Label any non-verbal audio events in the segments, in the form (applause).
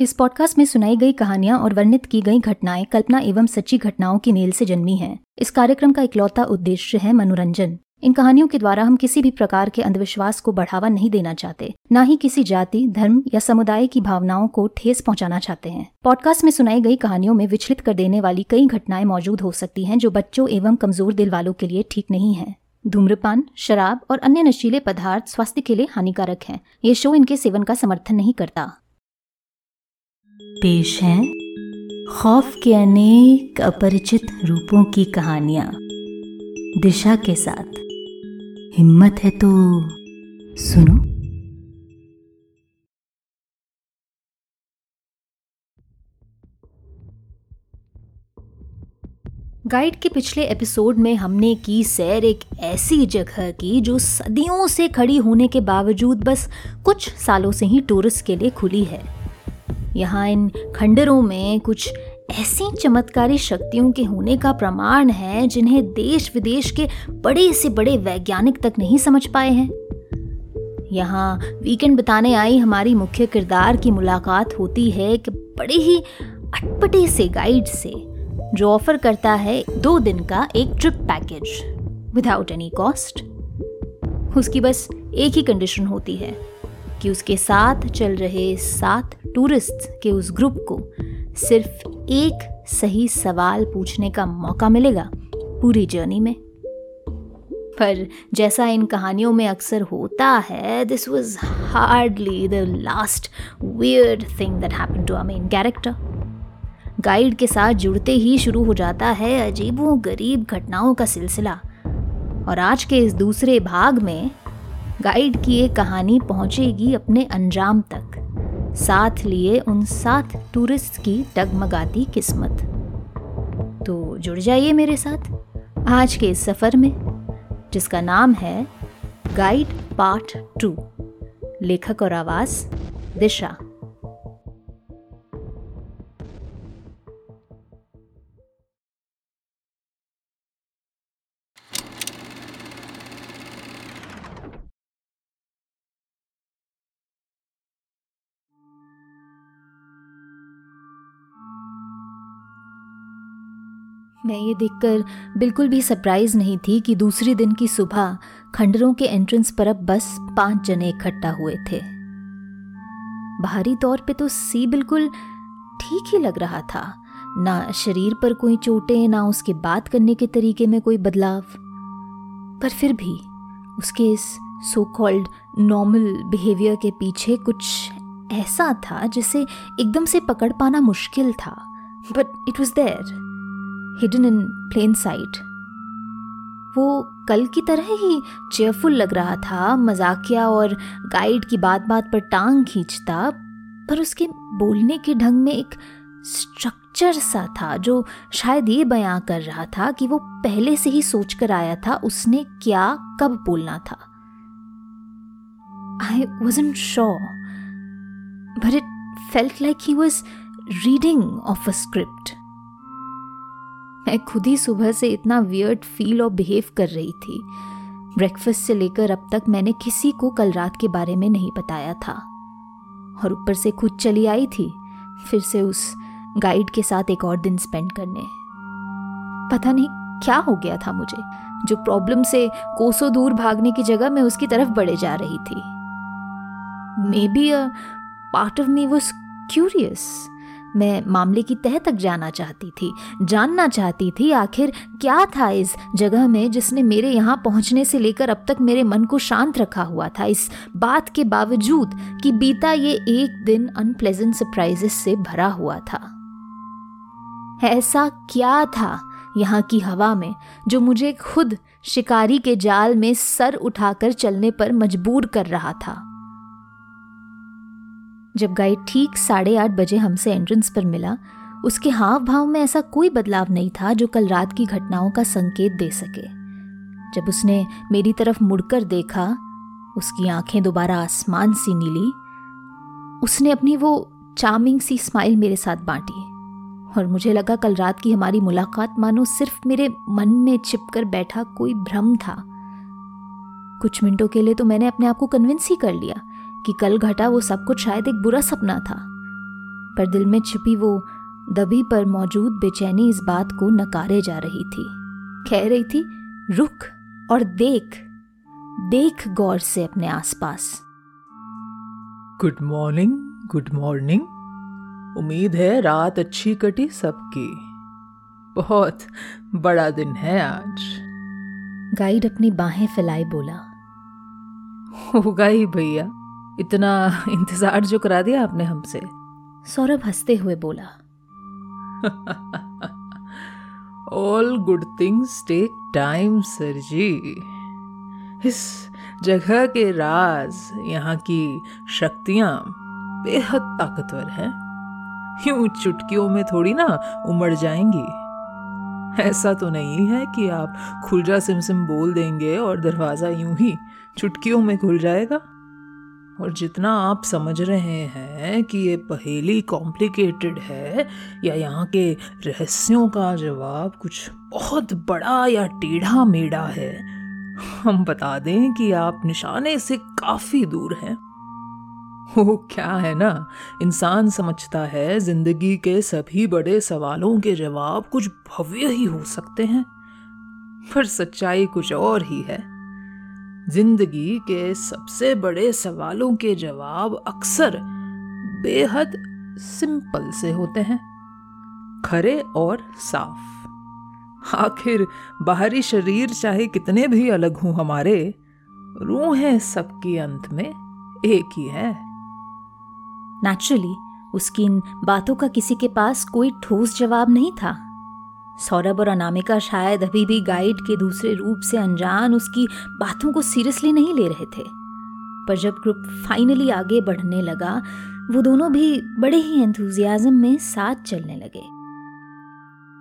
इस पॉडकास्ट में सुनाई गई कहानियाँ और वर्णित की गई घटनाएँ कल्पना एवं सच्ची घटनाओं की मेल से जन्मी हैं। इस कार्यक्रम का इकलौता उद्देश्य है मनोरंजन इन कहानियों के द्वारा हम किसी भी प्रकार के अंधविश्वास को बढ़ावा नहीं देना चाहते, न ही किसी जाति, धर्म या समुदाय की भावनाओं को ठेस पहुंचाना चाहते हैं पॉडकास्ट में सुनाई गई कहानियों में विचलित कर देने वाली कई घटनाएँ मौजूद हो सकती हैं जो बच्चों एवं कमज़ोर दिल वालों के लिए ठीक नहीं है धूम्रपान, शराब और अन्य नशीले पदार्थ स्वास्थ्य के लिए हानिकारक हैं। ये शो इनके सेवन का समर्थन नहीं करता पेश है खौफ के अनेक अपरिचित रूपों की कहानियाँ। दिशा के साथ। हिम्मत है तो सुनो। गाइड के पिछले एपिसोड में हमने की सैर एक ऐसी जगह की जो सदियों से खड़ी होने के बावजूद बस कुछ सालों से ही टूरिस्ट के लिए खुली है। यहाँ इन खंडरों में कुछ ऐसी चमत्कारी शक्तियों के होने का प्रमाण है जिन्हें देश विदेश के बड़े से बड़े वैज्ञानिक तक नहीं समझ पाए हैं। यहाँ वीकेंड बिताने आई हमारी मुख्य किरदार की मुलाकात होती है कि बड़े ही अटपटे से गाइड से, जो ऑफ़र करता है दो दिन का एक trip package without any cost उसकी बस एक ही कंडीशन होती है। कि उसके साथ चल रहे सात टूरिस्ट के उस ग्रुप को सिर्फ़ एक सही सवाल पूछने का मौका मिलेगा पूरी जर्नी में। पर जैसा इन कहानियों में अक्सर होता है this was hardly the last weird thing that happen to a main character guide के साथ जुड़ते ही शुरू हो जाता है अजीबों गरीब घटनाओं का सिलसिला। और आज के इस दूसरे भाग में गाइड की ये कहानी पहुंचेगी अपने अंजाम तक। साथ लिए उन सात टूरिस्ट की डगमगाती किस्मत। तो जुड़ जाइए मेरे साथ आज के इस सफ़र में, जिसका नाम है गाइड पार्ट टू लेखक और आवाज़ दिशा। मैं ये देखकर बिल्कुल भी सरप्राइज़ नहीं थी कि दूसरे दिन की सुबह खंडरों के एंट्रेंस पर अब बस पाँच जने इकट्ठा हुए थे। बाहरी तौर पे तो सी बिल्कुल ठीक ही लग रहा था। ना शरीर पर कोई चोटें, ना उसके बात करने के तरीके में कोई बदलाव। पर फिर भी उसके इस सो कॉल्ड नॉर्मल बिहेवियर के पीछे कुछ ऐसा था जिसे एकदम से पकड़ पाना मुश्किल था। But it was there hidden in plain sight वो कल की तरह ही चेयरफुल लग रहा था, मजाकिया और गाइड की बात बात पर टांग खींचता, पर उसके बोलने के ढंग में एक स्ट्रक्चर सा था जो शायद ये बयां कर रहा था कि वो पहले से ही सोच कर आया था उसने क्या कब बोलना था। I wasn't sure but it felt like he was reading off a script मैं खुद ही सुबह से इतना वियर्ड फील और बिहेव कर रही थी। ब्रेकफास्ट से लेकर अब तक मैंने किसी को कल रात के बारे में नहीं बताया था। और ऊपर से खुद चली आई थी, फिर से उस गाइड के साथ एक और दिन स्पेंड करने। पता नहीं क्या हो गया था मुझे, जो प्रॉब्लम से कोसों दूर भागने की जगह मैं उसकी तरफ़ बढ़े जा रही थी। Maybe a part of me was curious मैं मामले की तह तक जाना चाहती थी, जानना चाहती थी आखिर क्या था इस जगह में जिसने मेरे यहाँ पहुँचने से लेकर अब तक मेरे मन को शांत रखा हुआ था। इस बात के बावजूद कि बीता ये एक दिन अनप्लेजेंट सरप्राइजेस से भरा हुआ था। ऐसा क्या था यहाँ की हवा में जो मुझे खुद शिकारी के जाल में सर उठाकर चलने पर मजबूर कर रहा था? जब गाइड ठीक साढ़े आठ बजे हमसे एंट्रेंस पर मिला, उसके हाव भाव में ऐसा कोई बदलाव नहीं था जो कल रात की घटनाओं का संकेत दे सके। जब उसने मेरी तरफ़ मुड़कर देखा, उसकी आँखें दोबारा आसमान सी नीली, उसने अपनी वो चार्मिंग सी स्माइल मेरे साथ बांटी और मुझे लगा कल रात की हमारी मुलाकात मानो सिर्फ़ मेरे मन में चिपकर बैठा कोई भ्रम था। कुछ मिनटों के लिए तो मैंने अपने आप को कन्विंस ही कर लिया। कि कल घटा वो सब कुछ शायद एक बुरा सपना था। पर दिल में छिपी वो दबी पर मौजूद बेचैनी इस बात को नकारे जा रही थी। कह रही थी रुक और देख देख गौर से अपने आसपास। Good morning good morning. उम्मीद है रात अच्छी कटी सबकी। बहुत बड़ा दिन है आज। गाइड अपनी बाहें फैलाए बोला होगा ही भैया। इतना इंतज़ार जो करा दिया आपने हमसे। सौरभ हँसते हुए बोला। All good things take time sir ji इस जगह के राज यहाँ की शक्तियाँ बेहद ताकतवर हैं। यूँ चुटकियों में थोड़ी ना उमड़ जाएँगी। ऐसा तो नहीं है कि आप खुलजा सिमसिम बोल देंगे और दरवाज़ा यूँ ही चुटकियों में खुल जाएगा। और जितना आप समझ रहे हैं कि ये पहेली कॉम्प्लिकेटेड है, या यहाँ के रहस्यों का जवाब कुछ बहुत बड़ा या टेढ़ा मेढ़ा है, हम बता दें कि आप निशाने से काफ़ी दूर हैं। वो क्या है ना? इंसान समझता है ज़िंदगी के सभी बड़े सवालों के जवाब कुछ भव्य ही हो सकते हैं। पर सच्चाई कुछ और ही है। ज़िंदगी के सबसे बड़े सवालों के जवाब अक्सर बेहद सिंपल से होते हैं। खरे और साफ़। आखिर बाहरी शरीर चाहे कितने भी अलग हों हमारे, रूहें सबकी अंत में एक ही है। नेचुरली उसकी इन बातों का किसी के पास कोई ठोस जवाब नहीं था। सौरभ और अनामिका शायद अभी भी गाइड के दूसरे रूप से अनजान उसकी बातों को सीरियसली नहीं ले रहे थे। पर जब ग्रुप फाइनली आगे बढ़ने लगा, वो दोनों भी बड़े ही एंथुजियाज्म में साथ चलने लगे।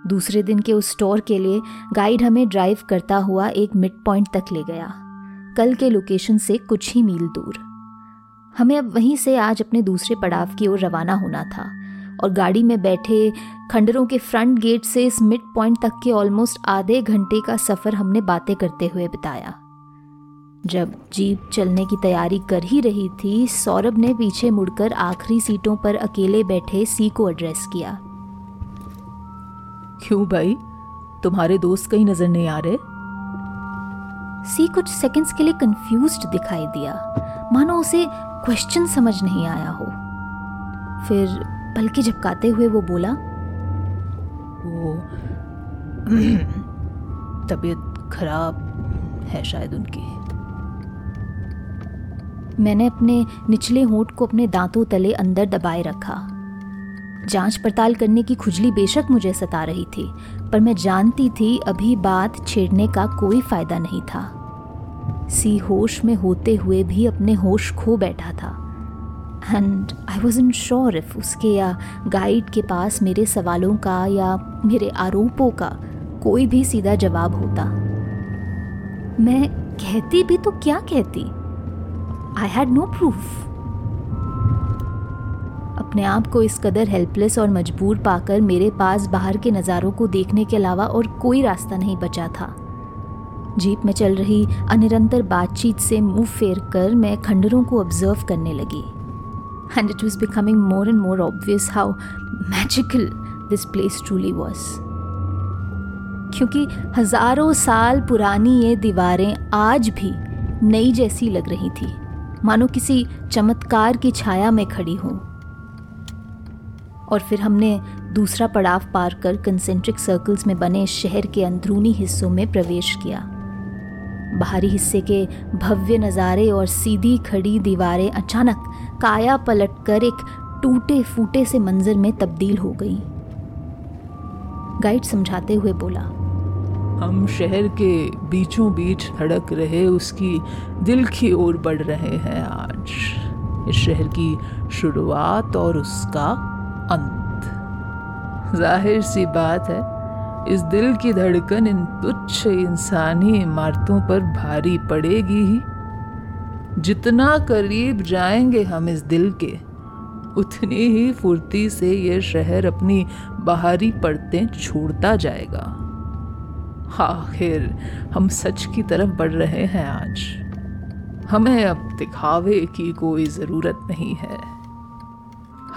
दूसरे दिन के उस स्टोर के लिए गाइड हमें ड्राइव करता हुआ एक मिड पॉइंट तक ले गया। कल के लोकेशन से कुछ ही मील दूर। हमें अब वहीं से आज अपने दूसरे पड़ाव की ओर रवाना होना था। और गाड़ी में बैठे खंडरों के फ्रंट गेट से इस मिड पॉइंट तक के ऑलमोस्ट आधे घंटे का सफ़र हमने बातें करते हुए बिताया। जब जीप चलने की तैयारी कर ही रही थी सौरभ ने पीछे मुड़कर आखिरी सीटों पर अकेले बैठे सी को एड्रेस किया। क्यों भाई? तुम्हारे दोस्त कहीं नज़र नहीं आ रहे? सी कुछ सेकंड्स के लिए कंफ्यूज्ड दिखाई दिया। मानो उसे क्वेश्चन समझ नहीं आया हो। फिर पलके झपकाते हुए वो बोला वो (clears throat) तबीयत खराब है शायद उनकी। मैंने अपने निचले होंठ को अपने दांतों तले अंदर दबाए रखा। जाँच पड़ताल करने की खुजली बेशक मुझे सता रही थी पर मैं जानती थी अभी बात छेड़ने का कोई फ़ायदा नहीं था। सी होश में होते हुए भी अपने होश खो बैठा था। And I was unsure if उसके या गाइड के पास मेरे सवालों का या मेरे आरोपों का कोई भी सीधा जवाब होता। मैं कहती भी तो क्या कहती? आई हैड नो प्रूफ अपने आप को इस कदर हेल्पलेस और मजबूर पाकर मेरे पास बाहर के नज़ारों को देखने के अलावा और कोई रास्ता नहीं बचा था। जीप में चल रही अनिरंतर बातचीत से मुँह फेर कर मैं खंडरों को ऑब्ज़र्व करने लगी। And it was becoming more and more obvious how magical this place truly was क्योंकि हज़ारों साल पुरानी ये दीवारें आज भी नई जैसी लग रही थी। मानो किसी चमत्कार की छाया में खड़ी हों। और फिर हमने दूसरा पड़ाव पार कर कंसेंट्रिक सर्कल्स में बने शहर के अंदरूनी हिस्सों में प्रवेश किया। बाहरी हिस्से के भव्य नज़ारे और सीधी खड़ी दीवारें अचानक काया पलट कर एक टूटे फूटे से मंजर में तब्दील हो गई। गाइड समझाते हुए बोला, हम शहर के बीचों बीच धड़क रहे, उसकी दिल की ओर बढ़ रहे हैं आज। इस शहर की शुरुआत और उसका अंत। ज़ाहिर सी बात है इस दिल की धड़कन इन तुच्छ इंसानी इमारतों पर भारी पड़ेगी ही। जितना करीब जाएँगे हम इस दिल के, उतनी ही फुर्ती से यह शहर अपनी बाहरी परतें छोड़ता जाएगा। आखिर हम सच की तरफ़ बढ़ रहे हैं आज। हमें अब दिखावे की कोई ज़रूरत नहीं है।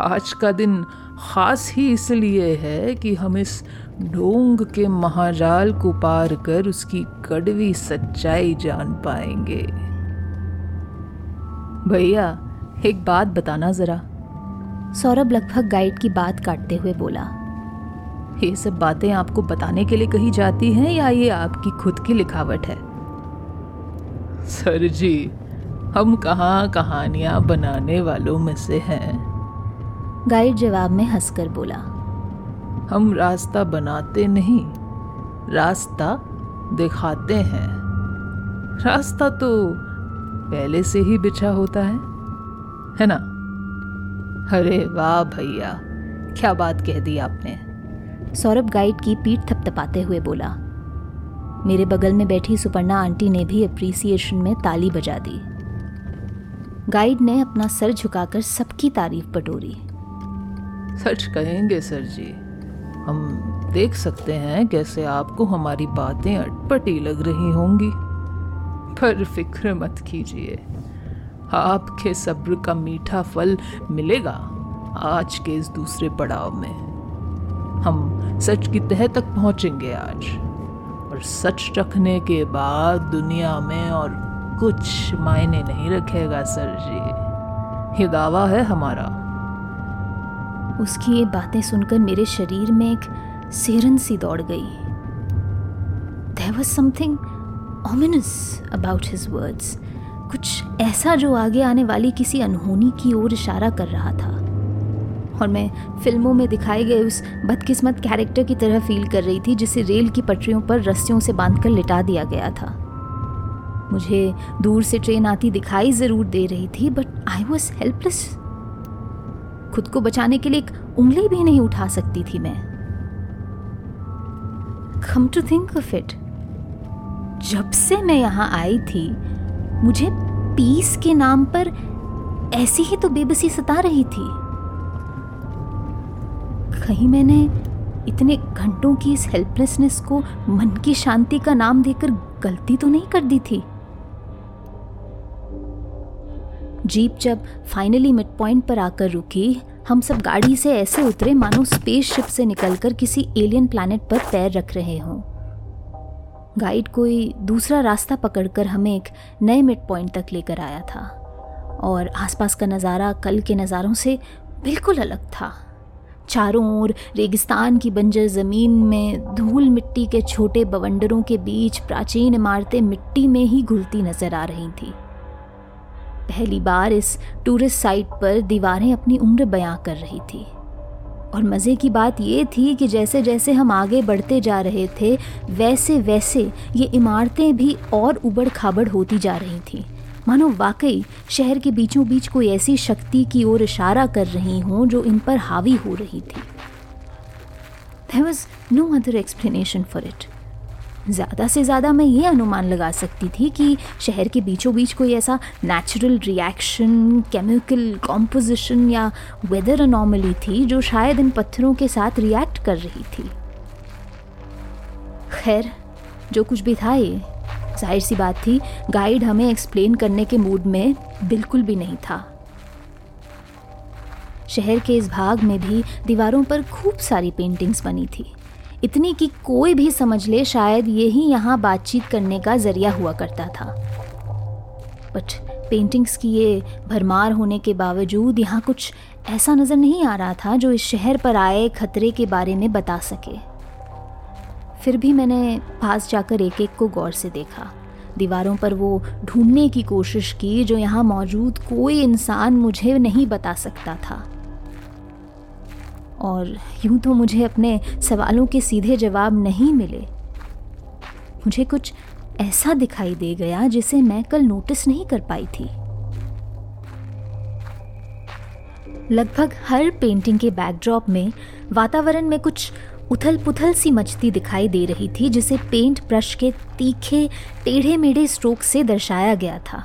आज का दिन खास ही इसलिए है कि हम इस ढोंग के महाजाल को पार कर उसकी कड़वी सच्चाई जान पाएँगे। भैया एक बात बताना जरा। सौरभ लगभग गाइड की बात काटते हुए बोला। ये सब बातें आपको बताने के लिए कही जाती हैं या ये आपकी खुद की लिखावट है? सर जी हम कहाँ कहानियाँ बनाने वालों में से हैं। गाइड जवाब में हंसकर बोला। हम रास्ता बनाते नहीं रास्ता दिखाते हैं। रास्ता तो पहले से ही बिछा होता है है ना? अरे वाह भैया क्या बात कह दी आपने। सौरभ गाइड की पीठ थपथपाते हुए बोला। मेरे बगल में बैठी सुपर्णा आंटी ने भी अप्रिसिएशन में ताली बजा दी। गाइड ने अपना सर झुकाकर सबकी तारीफ़ बटोरी। सच कहेंगे सर जी। हम देख सकते हैं कैसे आपको हमारी बातें अटपटी लग रही होंगी। पर फ़िक्र मत कीजिए, आपके सब्र का मीठा फल मिलेगा आज के इस दूसरे पड़ाव में। हम सच की तह तक पहुँचेंगे आज, और सच रखने के बाद दुनिया में और कुछ मायने नहीं रखेगा, सर जी। ये दावा है हमारा। उसकी ये बातें सुनकर मेरे शरीर में एक सेरन सी दौड़ गई। There was something ominous about his words कुछ ऐसा जो आगे आने वाली किसी अनहोनी की ओर इशारा कर रहा था। और मैं फ़िल्मों में दिखाए गए उस बदकिस्मत कैरेक्टर की तरह फील कर रही थी, जिसे रेल की पटरियों पर रस्सियों से बांधकर लिटा दिया गया था। मुझे दूर से ट्रेन आती दिखाई ज़रूर दे रही थी बट आई वॉज़ हेल्पलेस खुद को बचाने के लिए एक उंगली भी नहीं उठा सकती थी मैं। Come to think of it जब से मैं यहाँ आई थी, मुझे पीस के नाम पर ऐसी ही तो बेबसी सता रही थी। कहीं मैंने इतने घंटों की इस हेल्पलेसनेस को मन की शांति का नाम देकर गलती तो नहीं कर दी थी? जीप जब फाइनली मिड पॉइंट पर आकर रुकी, हम सब गाड़ी से ऐसे उतरे मानो स्पेसशिप से निकलकर किसी एलियन प्लैनेट पर पैर रख रहे हों। गाइड कोई दूसरा रास्ता पकड़कर हमें एक नए मिड पॉइंट तक लेकर आया था। और आसपास का नज़ारा कल के नज़ारों से बिल्कुल अलग था। चारों ओर रेगिस्तान की बंजर ज़मीन में धूल मिट्टी के छोटे बवंडरों के बीच प्राचीन इमारतें मिट्टी में ही घुलती नज़र आ रही थी। पहली बार इस टूरिस्ट साइट पर दीवारें अपनी उम्र बयां कर रही थी। और मज़े की बात यह थी कि जैसे जैसे हम आगे बढ़ते जा रहे थे, वैसे वैसे ये इमारतें भी और उबड़ खाबड़ होती जा रही थीं। मानो वाकई, शहर के बीचों बीच कोई ऐसी शक्ति की ओर इशारा कर रही हों जो इन पर हावी हो रही थी। There was no other explanation for it. ज़्यादा से ज़्यादा मैं ये अनुमान लगा सकती थी कि शहर के बीचों बीच कोई ऐसा नेचुरल रिएक्शन केमिकल कॉम्पोजिशन या वेदर अनॉमली थी जो शायद इन पत्थरों के साथ रिएक्ट कर रही थी। खैर, जो कुछ भी था ये। ज़ाहिर सी बात थी गाइड हमें एक्सप्लेन करने के मूड में बिल्कुल भी नहीं था। शहर के इस भाग में भी दीवारों पर खूब सारी पेंटिंग्स बनी थी। इतनी कि कोई भी समझ ले, शायद यही यहाँ बातचीत करने का ज़रिया हुआ करता था। बट पेंटिंग्स की ये भरमार होने के बावजूद यहाँ कुछ ऐसा नज़र नहीं आ रहा था जो इस शहर पर आए खतरे के बारे में बता सके। फिर भी मैंने पास जाकर एक एक को गौर से देखा। दीवारों पर वो ढूँढने की कोशिश की जो यहाँ मौजूद कोई इंसान मुझे नहीं बता सकता था। और यूँ तो मुझे अपने सवालों के सीधे जवाब नहीं मिले। मुझे कुछ ऐसा दिखाई दे गया जिसे मैं कल नोटिस नहीं कर पाई थी। लगभग हर पेंटिंग के बैकड्रॉप में, वातावरण में कुछ उथल पुथल सी मचती दिखाई दे रही थी, जिसे पेंट ब्रश के तीखे टेढ़े मेढ़े स्ट्रोक से दर्शाया गया था।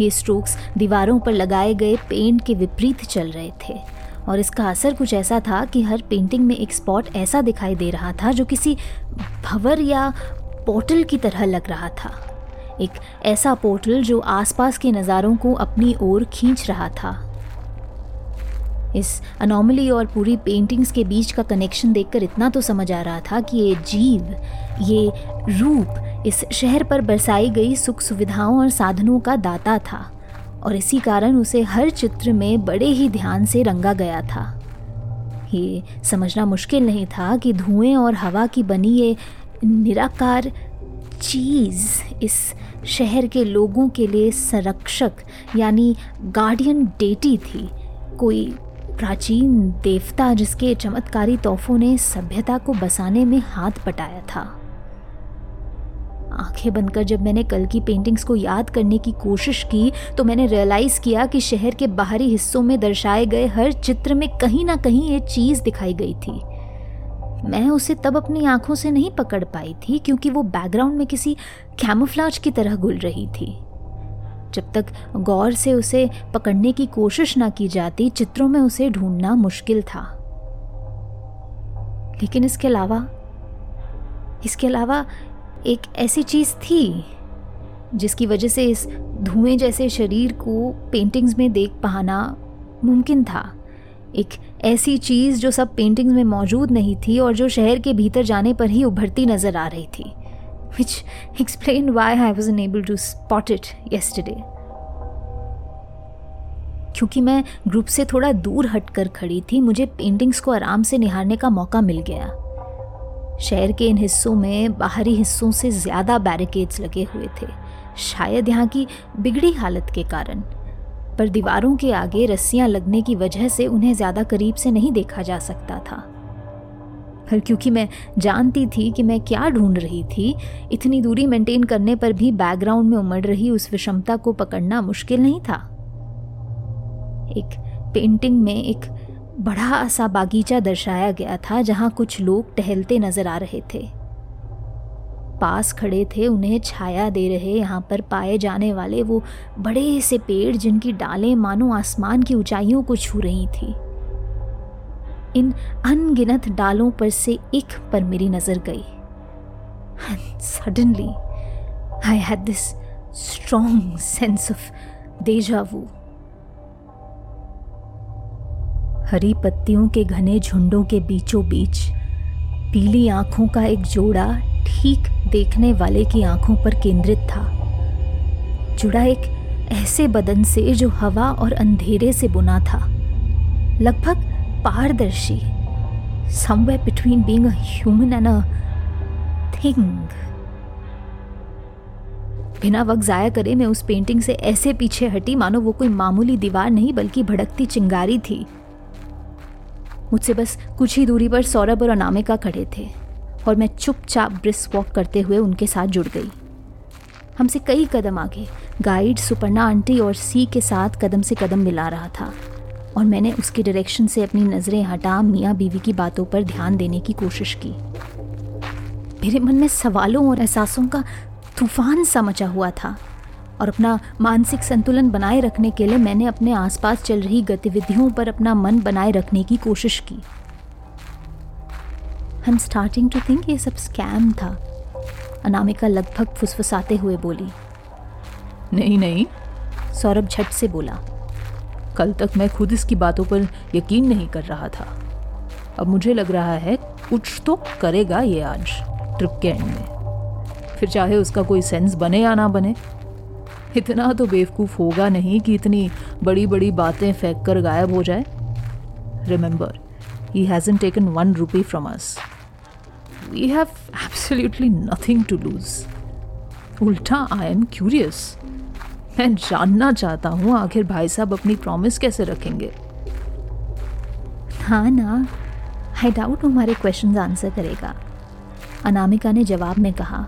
ये स्ट्रोक्स दीवारों पर लगाए गए पेंट के विपरीत चल रहे थे। और इसका असर कुछ ऐसा था कि हर पेंटिंग में एक स्पॉट ऐसा दिखाई दे रहा था जो किसी भवर या पोर्टल की तरह लग रहा था। एक ऐसा पोर्टल जो आसपास के नज़ारों को अपनी ओर खींच रहा था। इस अनोमली और पूरी पेंटिंग्स के बीच का कनेक्शन देखकर इतना तो समझ आ रहा था कि ये जीव, ये रूप इस शहर पर बरसाई गई सुख सुविधाओं और साधनों का दाता था। और इसी कारण उसे हर चित्र में बड़े ही ध्यान से रंगा गया था। ये समझना मुश्किल नहीं था कि धुएँ और हवा की बनी ये निराकार चीज़ इस शहर के लोगों के लिए संरक्षक, यानी गार्डियन डेटी थी। कोई प्राचीन देवता जिसके चमत्कारी तोहफों ने सभ्यता को बसाने में हाथ पटाया था। आँखें बंद कर जब मैंने कल की पेंटिंग्स को याद करने की कोशिश की तो मैंने रियलाइज़ किया कि शहर के बाहरी हिस्सों में दर्शाए गए हर चित्र में कहीं ना कहीं ये चीज़ दिखाई गई थी। मैं उसे तब अपनी आँखों से नहीं पकड़ पाई थी, क्योंकि वो बैकग्राउंड में किसी कैमोफ्लाज की तरह घुल रही थी। जब तक गौर से उसे पकड़ने की कोशिश ना की जाती, चित्रों में उसे ढूंढना मुश्किल था। लेकिन इसके अलावा इसके अलावा एक ऐसी चीज़ थी, जिसकी वजह से इस धुएँ जैसे शरीर को पेंटिंग्स में देख पाना मुमकिन था। एक ऐसी चीज़ जो सब पेंटिंग्स में मौजूद नहीं थी और जो शहर के भीतर जाने पर ही उभरती नज़र आ रही थी। Which explain why I was able to spot it yesterday क्योंकि मैं ग्रुप से थोड़ा दूर हटकर खड़ी थी, मुझे पेंटिंग्स को आराम से निहारने का मौका मिल गया। शहर के इन हिस्सों में बाहरी हिस्सों से ज़्यादा बैरिकेड्स लगे हुए थे, शायद यहाँ की बिगड़ी हालत के कारण। पर दीवारों के आगे रस्सियाँ लगने की वजह से उन्हें ज़्यादा करीब से नहीं देखा जा सकता था। पर क्योंकि मैं जानती थी कि मैं क्या ढूंढ रही थी, इतनी दूरी मेंटेन करने पर भी बैकग्राउंड में उमड़ रही उस विषमता को पकड़ना मुश्किल नहीं था। एक पेंटिंग में एक बड़ा सा बागीचा दर्शाया गया था जहाँ कुछ लोग टहलते नज़र आ रहे थे। पास खड़े थे, उन्हें छाया दे रहे यहाँ पर पाए जाने वाले वो बड़े से पेड़ जिनकी डालें मानो आसमान की ऊंचाइयों को छू रही थी। इन अनगिनत डालों पर से एक पर मेरी नज़र गई। Suddenly I had this strong sense of deja deja vu हरी पत्तियों के घने झुंडों के बीचों बीच, पीली आँखों का एक जोड़ा ठीक देखने वाले की आँखों पर केंद्रित था। जुड़ा एक ऐसे बदन से जो हवा और अंधेरे से बुना था। लगभग पारदर्शी somewhere between being a human and a thing बिना वक्त जाया करे मैं उस पेंटिंग से ऐसे पीछे हटी। मानो वो कोई मामूली दीवार नहीं, बल्कि भड़कती चिंगारी थी। मुझसे बस कुछ ही दूरी पर सौरभ और अनामिका खड़े थे और मैं चुपचाप ब्रिस वॉक करते हुए उनके साथ जुड़ गई। हमसे कई कदम आगे गाइड सुपर्णा आंटी और सी के साथ कदम से कदम मिला रहा था और मैंने उसकी डायरेक्शन से अपनी नज़रें हटा मियाँ बीवी की बातों पर ध्यान देने की कोशिश की। मेरे मन में सवालों और एहसासों का तूफ़ान सा मचा हुआ था। और अपना मानसिक संतुलन बनाए रखने के लिए मैंने अपने आसपास चल रही गतिविधियों पर अपना मन बनाए रखने की कोशिश की। I am starting to think ये सब स्कैम था। अनामिका लगभग फुसफुसाते हुए बोली। नहीं नहीं। सौरभ झट से बोला। कल तक मैं खुद इसकी बातों पर यकीन नहीं कर रहा था। अब मुझे लग रहा है कुछ तो करेगा ये आज ट्रिप के एंड में। फिर चाहे उसका कोई सेंस बने या ना बने इतना तो बेवकूफ़ होगा नहीं कि इतनी बड़ी बड़ी बातें फेंक कर गायब हो जाए। Remember he hasn't taken one rupee from us we have absolutely nothing to lose उल्टा आई एम क्यूरियस मैं जानना चाहता हूँ आखिर भाई साहब अपनी प्रॉमिस कैसे रखेंगे। हाँ ना आई डाउट हमारे क्वेश्चन आंसर करेगा। अनामिका ने जवाब में कहा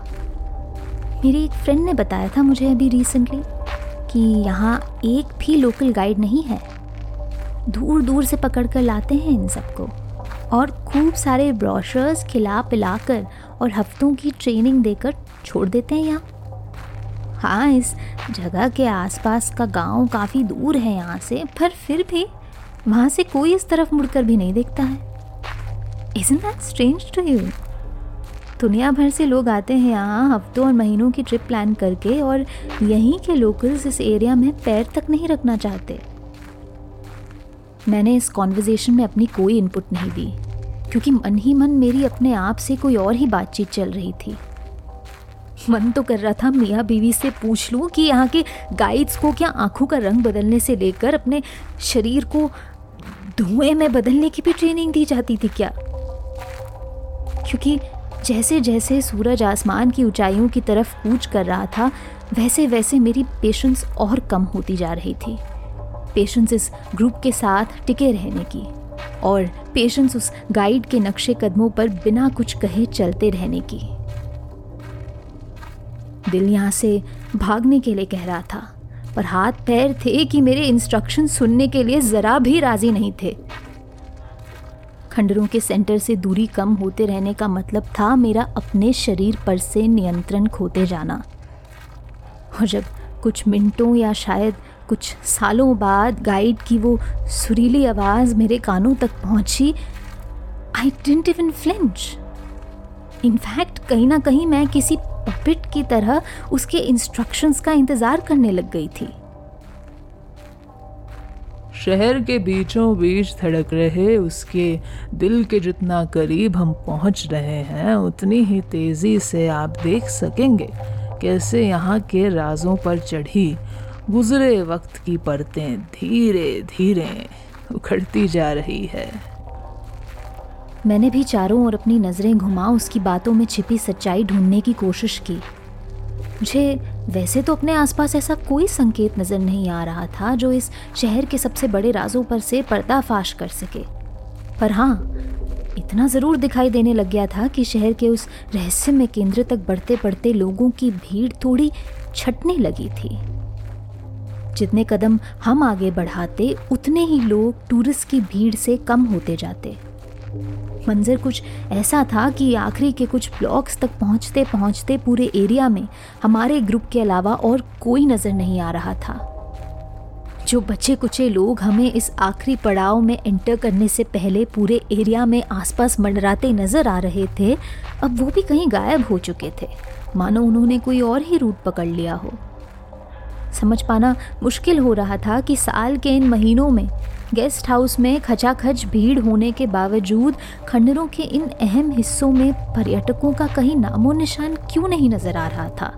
मेरी एक फ्रेंड ने बताया था मुझे अभी रिसेंटली कि यहाँ एक भी लोकल गाइड नहीं है। दूर दूर से पकड़ कर लाते हैं इन सबको। और खूब सारे ब्रॉशर्स खिला पिला कर और हफ्तों की ट्रेनिंग देकर छोड़ देते हैं यहाँ। हाँ इस जगह के आसपास का गाँव काफ़ी दूर है यहाँ से, पर फिर भी वहाँ से कोई इस तरफ़ मुड़कर भी नहीं देखता है। Isn't that strange to you? दुनिया भर से लोग आते हैं यहाँ हफ्तों और महीनों की ट्रिप प्लान करके और यहीं के लोकल्स इस एरिया में पैर तक नहीं रखना चाहते। मैंने इस कॉन्वर्जेशन में अपनी कोई इनपुट नहीं दी, क्योंकि मन ही मन मेरी अपने आप से कोई और ही बातचीत चल रही थी। मन तो कर रहा था मियाँ बीवी से पूछ लूँ कि यहाँ के गाइड्स को क्या आँखों का रंग बदलने से लेकर अपने शरीर को धुएँ में बदलने की भी ट्रेनिंग दी जाती थी क्या? क्योंकि जैसे जैसे सूरज आसमान की ऊंचाइयों की तरफ़ कूच कर रहा था वैसे वैसे मेरी पेशेंस और कम होती जा रही थी। पेशेंस इस ग्रुप के साथ टिके रहने की और पेशेंस उस गाइड के नक्शे कदमों पर बिना कुछ कहे चलते रहने की। दिल यहाँ से भागने के लिए कह रहा था, पर हाथ पैर थे कि मेरे इंस्ट्रक्शन सुनने के लिए जरा भी राज़ी नहीं थे। खंडरों के सेंटर से दूरी कम होते रहने का मतलब था मेरा अपने शरीर पर से नियंत्रण खोते जाना। और जब कुछ मिनटों या शायद कुछ सालों बाद गाइड की वो सुरीली आवाज़ मेरे कानों तक पहुँची I didn't even flinch in fact कहीं ना कहीं मैं किसी पपिट की तरह उसके इंस्ट्रक्शंस का इंतज़ार करने लग गई थी। शहर के बीचों बीच धड़क रहे उसके दिल के जितना करीब हम पहुँच रहे हैं, उतनी ही तेज़ी से आप देख सकेंगे कैसे यहाँ के राजों पर चढ़ी गुजरे वक्त की परतें धीरे धीरे उखड़ती जा रही है। मैंने भी चारों ओर अपनी नज़रें घुमा, उसकी बातों में छिपी सच्चाई ढूँढने की कोशिश की। मुझे वैसे तो अपने आसपास ऐसा कोई संकेत नज़र नहीं आ रहा था जो इस शहर के सबसे बड़े राजों पर से पर्दाफाश कर सके। पर हाँ इतना ज़रूर दिखाई देने लग गया था कि शहर के उस रहस्य में केंद्र तक बढ़ते बढ़ते लोगों की भीड़ थोड़ी छटने लगी थी। जितने कदम हम आगे बढ़ाते, उतने ही लोग टूरिस्ट की भीड़ से कम होते जाते। मंजर कुछ ऐसा था कि आखिरी के कुछ ब्लॉक्स तक पहुँचते पहुँचते पूरे एरिया में हमारे ग्रुप के अलावा और कोई नज़र नहीं आ रहा था। जो बचे कुचे लोग हमें इस आखिरी पड़ाव में एंटर करने से पहले पूरे एरिया में आसपास मंडराते नज़र आ रहे थे, अब वो भी कहीं गायब हो चुके थे। मानो उन्होंने कोई और ही रूट पकड़ लिया हो। समझ पाना मुश्किल हो रहा था कि साल के इन महीनों में गेस्ट हाउस में खचाखच भीड़ होने के बावजूद खंडरों के इन अहम हिस्सों में पर्यटकों का कहीं नामो निशान क्यों नहीं नज़र आ रहा था?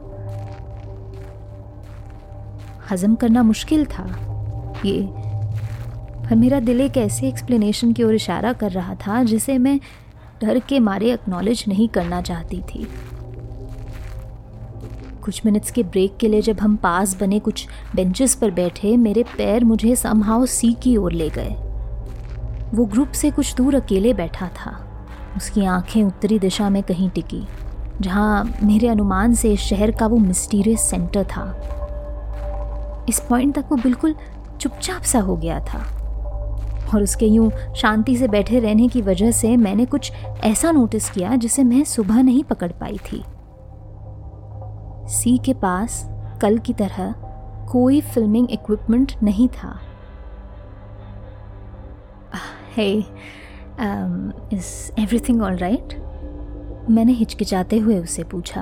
हजम करना मुश्किल था। ये, पर मेरा दिल एक ऐसे एक्सप्लेनेशन की ओर इशारा कर रहा था जिसे मैं डर के मारे एक्नॉलेज नहीं करना चाहती थी। कुछ मिनट्स के ब्रेक के लिए जब हम पास बने कुछ बेंचेस पर बैठे, मेरे पैर मुझे समहाउ सी की ओर ले गए। वो ग्रुप से कुछ दूर अकेले बैठा था। उसकी आँखें उत्तरी दिशा में कहीं टिकी, जहाँ मेरे अनुमान से इस शहर का वो मिस्टीरियस सेंटर था। इस पॉइंट तक वो बिल्कुल चुपचाप सा हो गया था। और उसके यूँ शांति से बैठे रहने की वजह से मैंने कुछ ऐसा नोटिस किया जिसे मैं सुबह नहीं पकड़ पाई थी। सी के पास कल की तरह कोई फिल्मिंग इक्विपमेंट नहीं था। Hey is everything all right मैंने हिचकिचाते हुए उसे पूछा।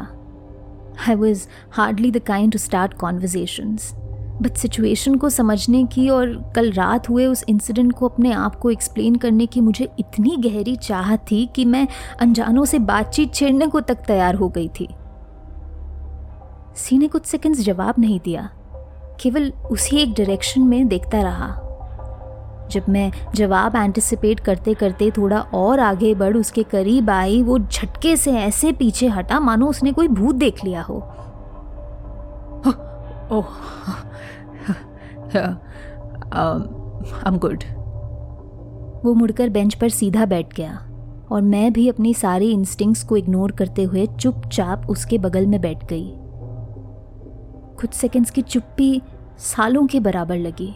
I was hardly the kind to start conversations but situation को समझने की और कल रात हुए उस इंसिडेंट को अपने आप को एक्सप्लेन करने की मुझे इतनी गहरी चाह थी कि मैं अनजानों से बातचीत छेड़ने को तक तैयार हो गई थी। सी ने कुछ सेकंड्स जवाब नहीं दिया। केवल उसी एक डायरेक्शन में देखता रहा। जब मैं जवाब एंटिसिपेट करते करते थोड़ा और आगे बढ़ उसके करीब आई वो झटके से ऐसे पीछे हटा मानो उसने कोई भूत देख लिया हो। (laughs) ओह आई एम गुड वो मुड़कर बेंच पर सीधा बैठ गया और मैं भी अपनी सारी इंस्टिंक्ट्स को इग्नोर करते हुए चुपचाप उसके बगल में बैठ गई। कुछ सेकंड्स की चुप्पी सालों के बराबर लगी।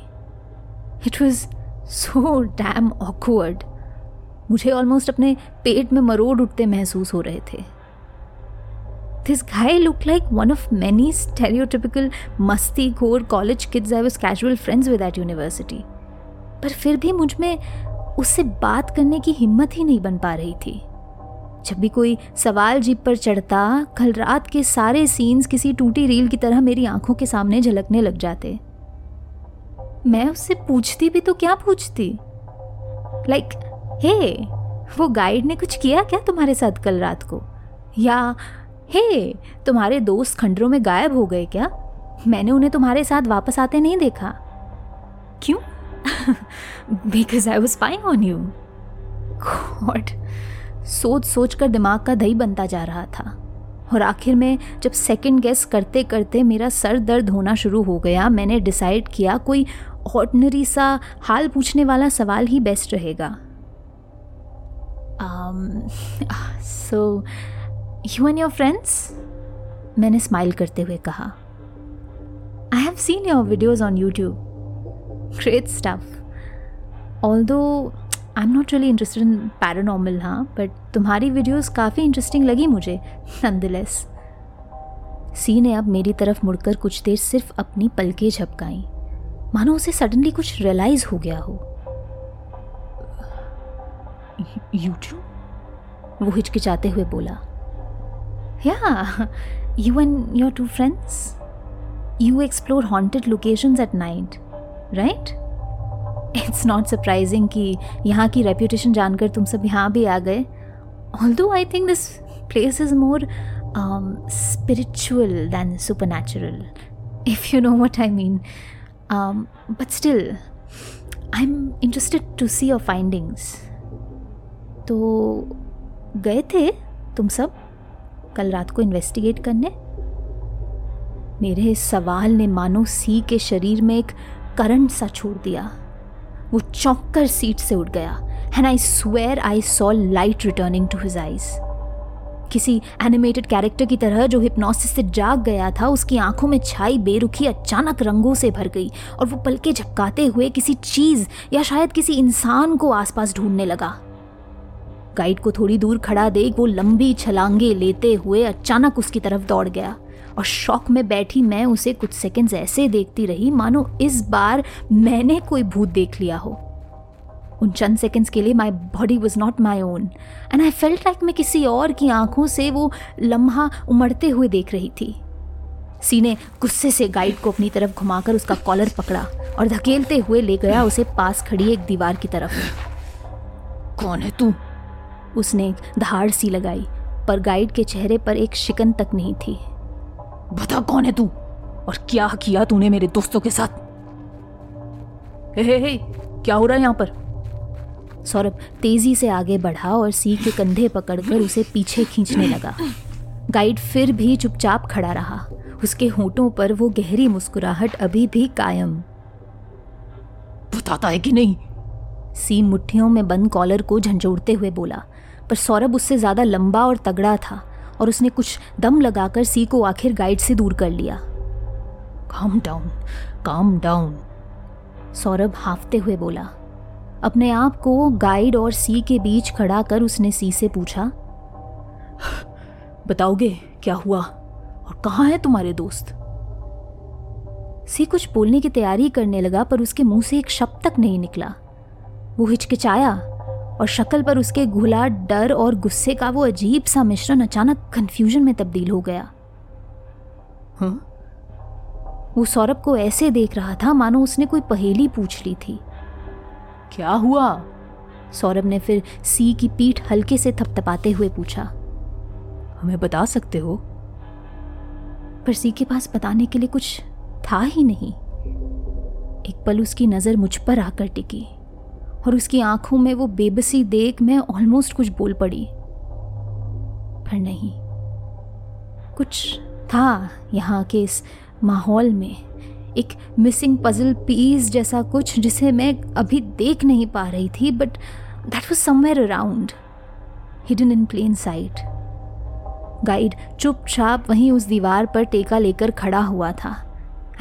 It was so damn awkward मुझे ऑलमोस्ट अपने पेट में मरोड़ उठते महसूस हो रहे थे। This guy look like one of many stereotypical मस्ती घोर college kids I was casual friends with that university पर फिर भी मुझमें उससे बात करने की हिम्मत ही नहीं बन पा रही थी। जब भी कोई सवाल जीप पर चढ़ता कल रात के सारे सीन्स किसी टूटी रील की तरह मेरी आँखों के सामने झलकने लग जाते। मैं उससे पूछती भी तो क्या पूछती? लाइक like, हे hey, वो गाइड ने कुछ किया क्या तुम्हारे साथ कल रात को? या हे hey, तुम्हारे दोस्त खंडरों में गायब हो गए क्या? मैंने उन्हें तुम्हारे साथ वापस आते नहीं देखा। क्यों? Because I was spying on you God सोच सोच कर दिमाग का दही बनता जा रहा था। और आखिर में जब सेकंड गेस करते करते मेरा सर दर्द होना शुरू हो गया, मैंने डिसाइड किया कोई ऑर्डनरी सा हाल पूछने वाला सवाल ही बेस्ट रहेगा। So you and your friends मैंने स्माइल करते हुए कहा। I have seen your videos on YouTube great stuff although I am not really interested in paranormal हाँ बट तुम्हारी वीडियोस काफ़ी इंटरेस्टिंग लगी मुझे नंदलेस सी ने अब मेरी तरफ़ मुड़कर कुछ देर सिर्फ़ अपनी पलकें झपकाई। मानो उसे सडनली कुछ रियलाइज़ हो गया हो। यूट्यूब वो हिचकिचाते हुए बोला। Yeah you and your two friends you explore haunted locations at night right it's not surprising कि यहाँ की रेपुटेशन जानकर तुम सब यहाँ भी आ गए। Although I think this place is more spiritual than super natural if you know what I mean but still I am interested to see your findings तो गए थे तुम सब? कल रात को इन्वेस्टिगेट करने? मेरे सवाल ने मानो सी के शरीर में एक करंट सा छोड़ दिया। वो चौंक कर सीट से उठ गया। And I swear I saw light returning to his eyes किसी एनिमेटेड कैरेक्टर की तरह जो हिप्नोसिस से जाग गया था, उसकी आँखों में छाई बेरुखी अचानक रंगों से भर गई और वो पलके झपकाते हुए किसी चीज़ या शायद किसी इंसान को आसपास ढूँढने लगा। गाइड को थोड़ी दूर खड़ा देख वो लंबी छलांगे लेते हुए अचानक उसकी तरफ़ दौड़ गया। और शौक में बैठी मैं उसे कुछ सेकंड्स ऐसे देखती रही, मानो इस बार मैंने कोई भूत देख लिया हो। उन चंद सेकंड्स के लिए my body was not my own and I felt like मैं किसी और की आँखों से वो लम्हा उमड़ते हुए देख रही थी। सीने गुस्से से गाइड को अपनी तरफ़ घुमाकर उसका कॉलर पकड़ा और धकेलते हुए ले गया उसे पास खड़ी एक दीवार की तरफ़। कौन है तू? उसने धाड़ सी लगाई, पर गाइड के चेहरे पर एक शिकन तक नहीं थी। बता कौन है तू? और क्या किया तूने मेरे दोस्तों के साथ? हे हे हे क्या हो रहा है यहाँ पर? सौरभ तेज़ी से आगे बढ़ा और सी के कंधे पकड़कर उसे पीछे खींचने लगा। गाइड फिर भी चुपचाप खड़ा रहा। उसके होठों पर वो गहरी मुस्कुराहट अभी भी कायम। बताता है कि नहीं? सी मुट्ठियों में बंद कॉलर को झंझोड़ते हुए बोला पर सौरभ उससे ज़्यादा लंबा और तगड़ा था। और उसने कुछ दम लगाकर सी को आखिर गाइड से दूर कर लिया। Calm down calm down Saurabh हाफते हुए बोला। अपने आप को गाइड और सी के बीच खड़ा कर उसने सी से पूछा, बताओगे क्या हुआ और कहाँ है तुम्हारे दोस्त? सी कुछ बोलने की तैयारी करने लगा पर उसके मुँह से एक शब्द तक नहीं निकला। वो हिचकिचाया और शक्ल पर उसके घुला डर और गुस्से का वो अजीब सा मिश्रण अचानक कंफ्यूजन में तब्दील हो गया। हाँ? वो सौरभ को ऐसे देख रहा था मानो उसने कोई पहेली पूछ ली थी। क्या हुआ? सौरभ ने फिर सी की पीठ हल्के से थपथपाते हुए पूछा। हमें बता सकते हो? पर सी के पास बताने के लिए कुछ था ही नहीं। एक पल उसकी नज़र मुझ पर आकर टिकी। और उसकी आँखों में वो बेबसी देख मैं ऑलमोस्ट कुछ बोल पड़ी। पर नहीं, कुछ था यहाँ के इस माहौल में, एक मिसिंग पजल पीस जैसा कुछ जिसे मैं अभी देख नहीं पा रही थी but that was somewhere around hidden in plain sight guide चुपचाप वहीं उस दीवार पर टेका लेकर खड़ा हुआ था।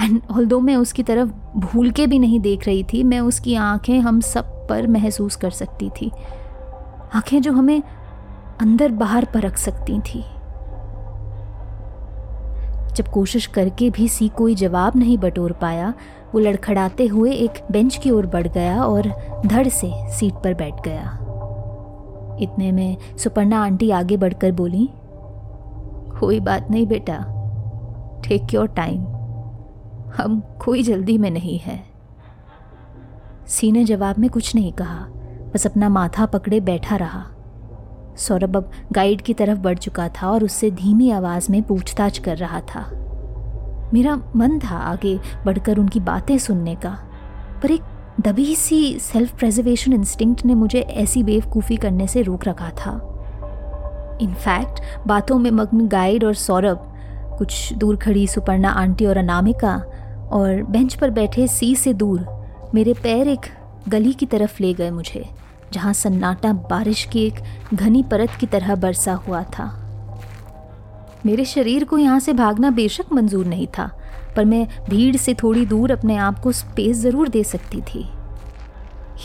एंड ऑल मैं उसकी तरफ़ भूल के भी नहीं देख रही थी, मैं उसकी आँखें हम सब पर महसूस कर सकती थी। आँखें जो हमें अंदर बाहर परख सकती थी। जब कोशिश करके भी सी कोई जवाब नहीं बटोर पाया, वो लड़खड़ाते हुए एक बेंच की ओर बढ़ गया और धड़ से सीट पर बैठ गया। इतने में सुपर्णा आंटी आगे बढ़कर बोली, कोई बात नहीं बेटा टेक योर टाइम हम कोई जल्दी में नहीं है। सी ने जवाब में कुछ नहीं कहा, बस अपना माथा पकड़े बैठा रहा। सौरभ अब गाइड की तरफ़ बढ़ चुका था और उससे धीमी आवाज़ में पूछताछ कर रहा था। मेरा मन था आगे बढ़कर उनकी बातें सुनने का, पर एक दबी सी सेल्फ प्रेजर्वेशन इंस्टिंक्ट ने मुझे ऐसी बेवकूफ़ी करने से रोक रखा था। इनफैक्ट बातों में मग्न गाइड और सौरभ, कुछ दूर खड़ी सुपर्णा आंटी और अनामिका, और बेंच पर बैठे सी से दूर मेरे पैर एक गली की तरफ़ ले गए मुझे, जहाँ सन्नाटा बारिश की एक घनी परत की तरह बरसा हुआ था। मेरे शरीर को यहाँ से भागना बेशक मंजूर नहीं था, पर मैं भीड़ से थोड़ी दूर अपने आप को स्पेस ज़रूर दे सकती थी।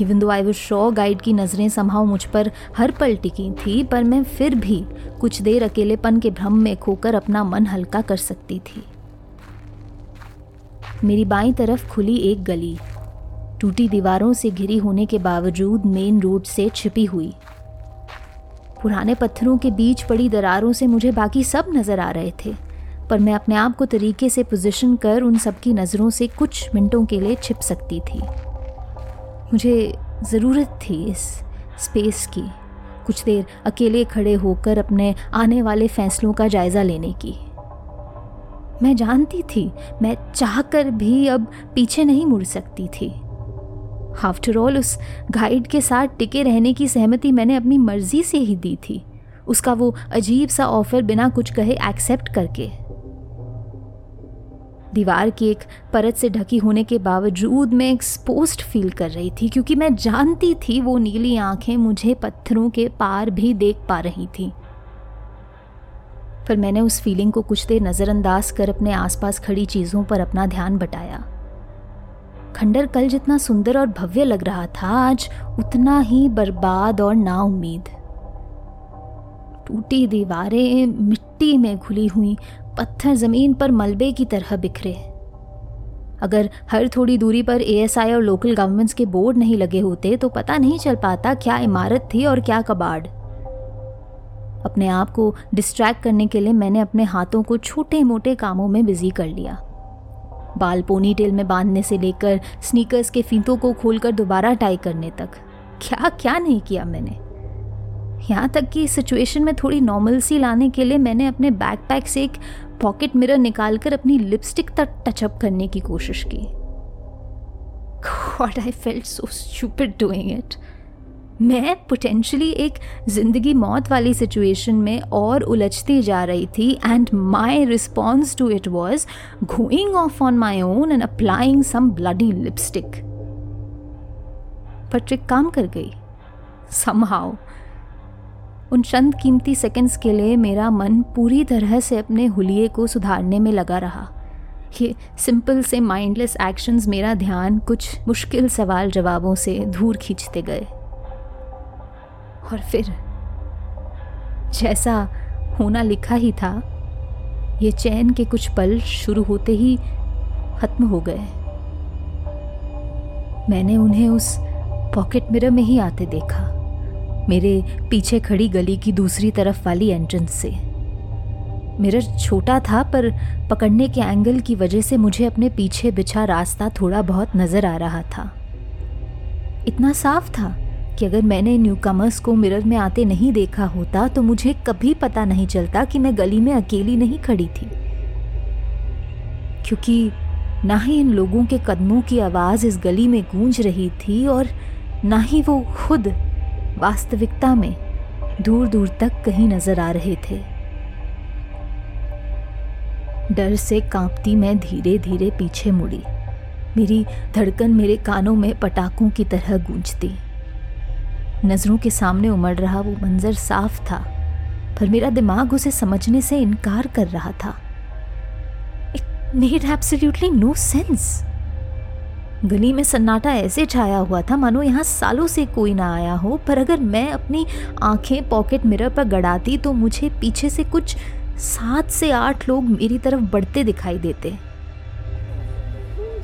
इवन आई वो शो गाइड की नज़रें संभाव मुझ पर हर पल टिकी थी, पर मैं फिर भी कुछ देर अकेलेपन के भ्रम में खोकर अपना मन हल्का कर सकती थी। मेरी बाई तरफ़ खुली एक गली टूटी दीवारों से घिरी होने के बावजूद मेन रोड से छिपी हुई। पुराने पत्थरों के बीच पड़ी दरारों से मुझे बाकी सब नज़र आ रहे थे, पर मैं अपने आप को तरीके से पोजीशन कर उन सब की नज़रों से कुछ मिनटों के लिए छिप सकती थी। मुझे ज़रूरत थी इस स्पेस की, कुछ देर अकेले खड़े होकर अपने आने वाले फैसलों का जायज़ा लेने की। मैं जानती थी, मैं चाहकर भी अब पीछे नहीं मुड़ सकती थी। आफ्टर ऑल उस गाइड के साथ टिके रहने की सहमति मैंने अपनी मर्ज़ी से ही दी थी। उसका वो अजीब सा ऑफ़र बिना कुछ कहे एक्सेप्ट करके। दीवार की एक परत से ढकी होने के बावजूद मैं एक्सपोस्ट फील कर रही थी, क्योंकि मैं जानती थी वो नीली आँखें मुझे पत्थरों के पार भी देख पा रही थी। पर मैंने उस फीलिंग को कुछ देर नज़रअंदाज कर अपने आसपास खड़ी चीज़ों पर अपना ध्यान बटाया। खंडर कल जितना सुंदर और भव्य लग रहा था, आज उतना ही बर्बाद और ना उम्मीद टूटी दीवारें मिट्टी में घुली हुई, पत्थर ज़मीन पर मलबे की तरह बिखरे। अगर हर थोड़ी दूरी पर एएसआई और लोकल गवर्नमेंट्स के बोर्ड नहीं लगे होते तो पता नहीं चल पाता क्या इमारत थी और क्या कबाड़। अपने आप को डिस्ट्रैक्ट करने के लिए मैंने अपने हाथों को छोटे मोटे कामों में बिज़ी कर लिया। बाल पोनी टेल में बांधने से लेकर स्नीकर्स के फीतों को खोलकर दोबारा टाई करने तक। क्या क्या नहीं किया मैंने? यहाँ तक कि सिचुएशन में थोड़ी नॉर्मल सी लाने के लिए मैंने अपने बैकपैक से एक पॉकेट मिरर निकालकर अपनी लिपस्टिक तक टचअप करने की कोशिश की। God, I felt so stupid doing it. मैं पोटेंशली एक ज़िंदगी मौत वाली सिचुएशन में और उलझती जा रही थी and my response to it was going off on my own and applying some bloody lipstick पर ट्रिक काम कर गई. समहाउ उन चंद कीमती सेकंड्स के लिए मेरा मन पूरी तरह से अपने हुलिये को सुधारने में लगा रहा। ये सिंपल से माइंडलेस एक्शंस मेरा ध्यान कुछ मुश्किल सवाल जवाबों से दूर खींचते गए। और फिर जैसा होना लिखा ही था, ये चैन के कुछ पल शुरू होते ही खत्म हो गए। मैंने उन्हें उस पॉकेट मिरर में ही आते देखा, मेरे पीछे खड़ी गली की दूसरी तरफ़ वाली एंट्रेंस से। मिरर छोटा था, पर पकड़ने के एंगल की वजह से मुझे अपने पीछे बिछा रास्ता थोड़ा बहुत नज़र आ रहा था। इतना साफ़ था कि अगर मैंने न्यू कमर्स को मिरर में आते नहीं देखा होता तो मुझे कभी पता नहीं चलता कि मैं गली में अकेली नहीं खड़ी थी। क्योंकि ना ही इन लोगों के कदमों की आवाज़ इस गली में गूंज रही थी और ना ही वो खुद वास्तविकता में दूर दूर तक कहीं नज़र आ रहे थे। डर से कांपती मैं धीरे धीरे पीछे मुड़ी। मेरी धड़कन मेरे कानों में पटाखों की तरह गूंजती। नज़रों के सामने उमड़ रहा वो मंजर साफ़ था, पर मेरा दिमाग उसे समझने से इनकार कर रहा था। It made absolutely no sense गली में सन्नाटा ऐसे छाया हुआ था, मानो यहाँ सालों से कोई ना आया हो, पर अगर मैं अपनी आँखें पॉकेट मिरर पर गड़ाती तो मुझे पीछे से कुछ सात से आठ लोग मेरी तरफ़ बढ़ते दिखाई देते।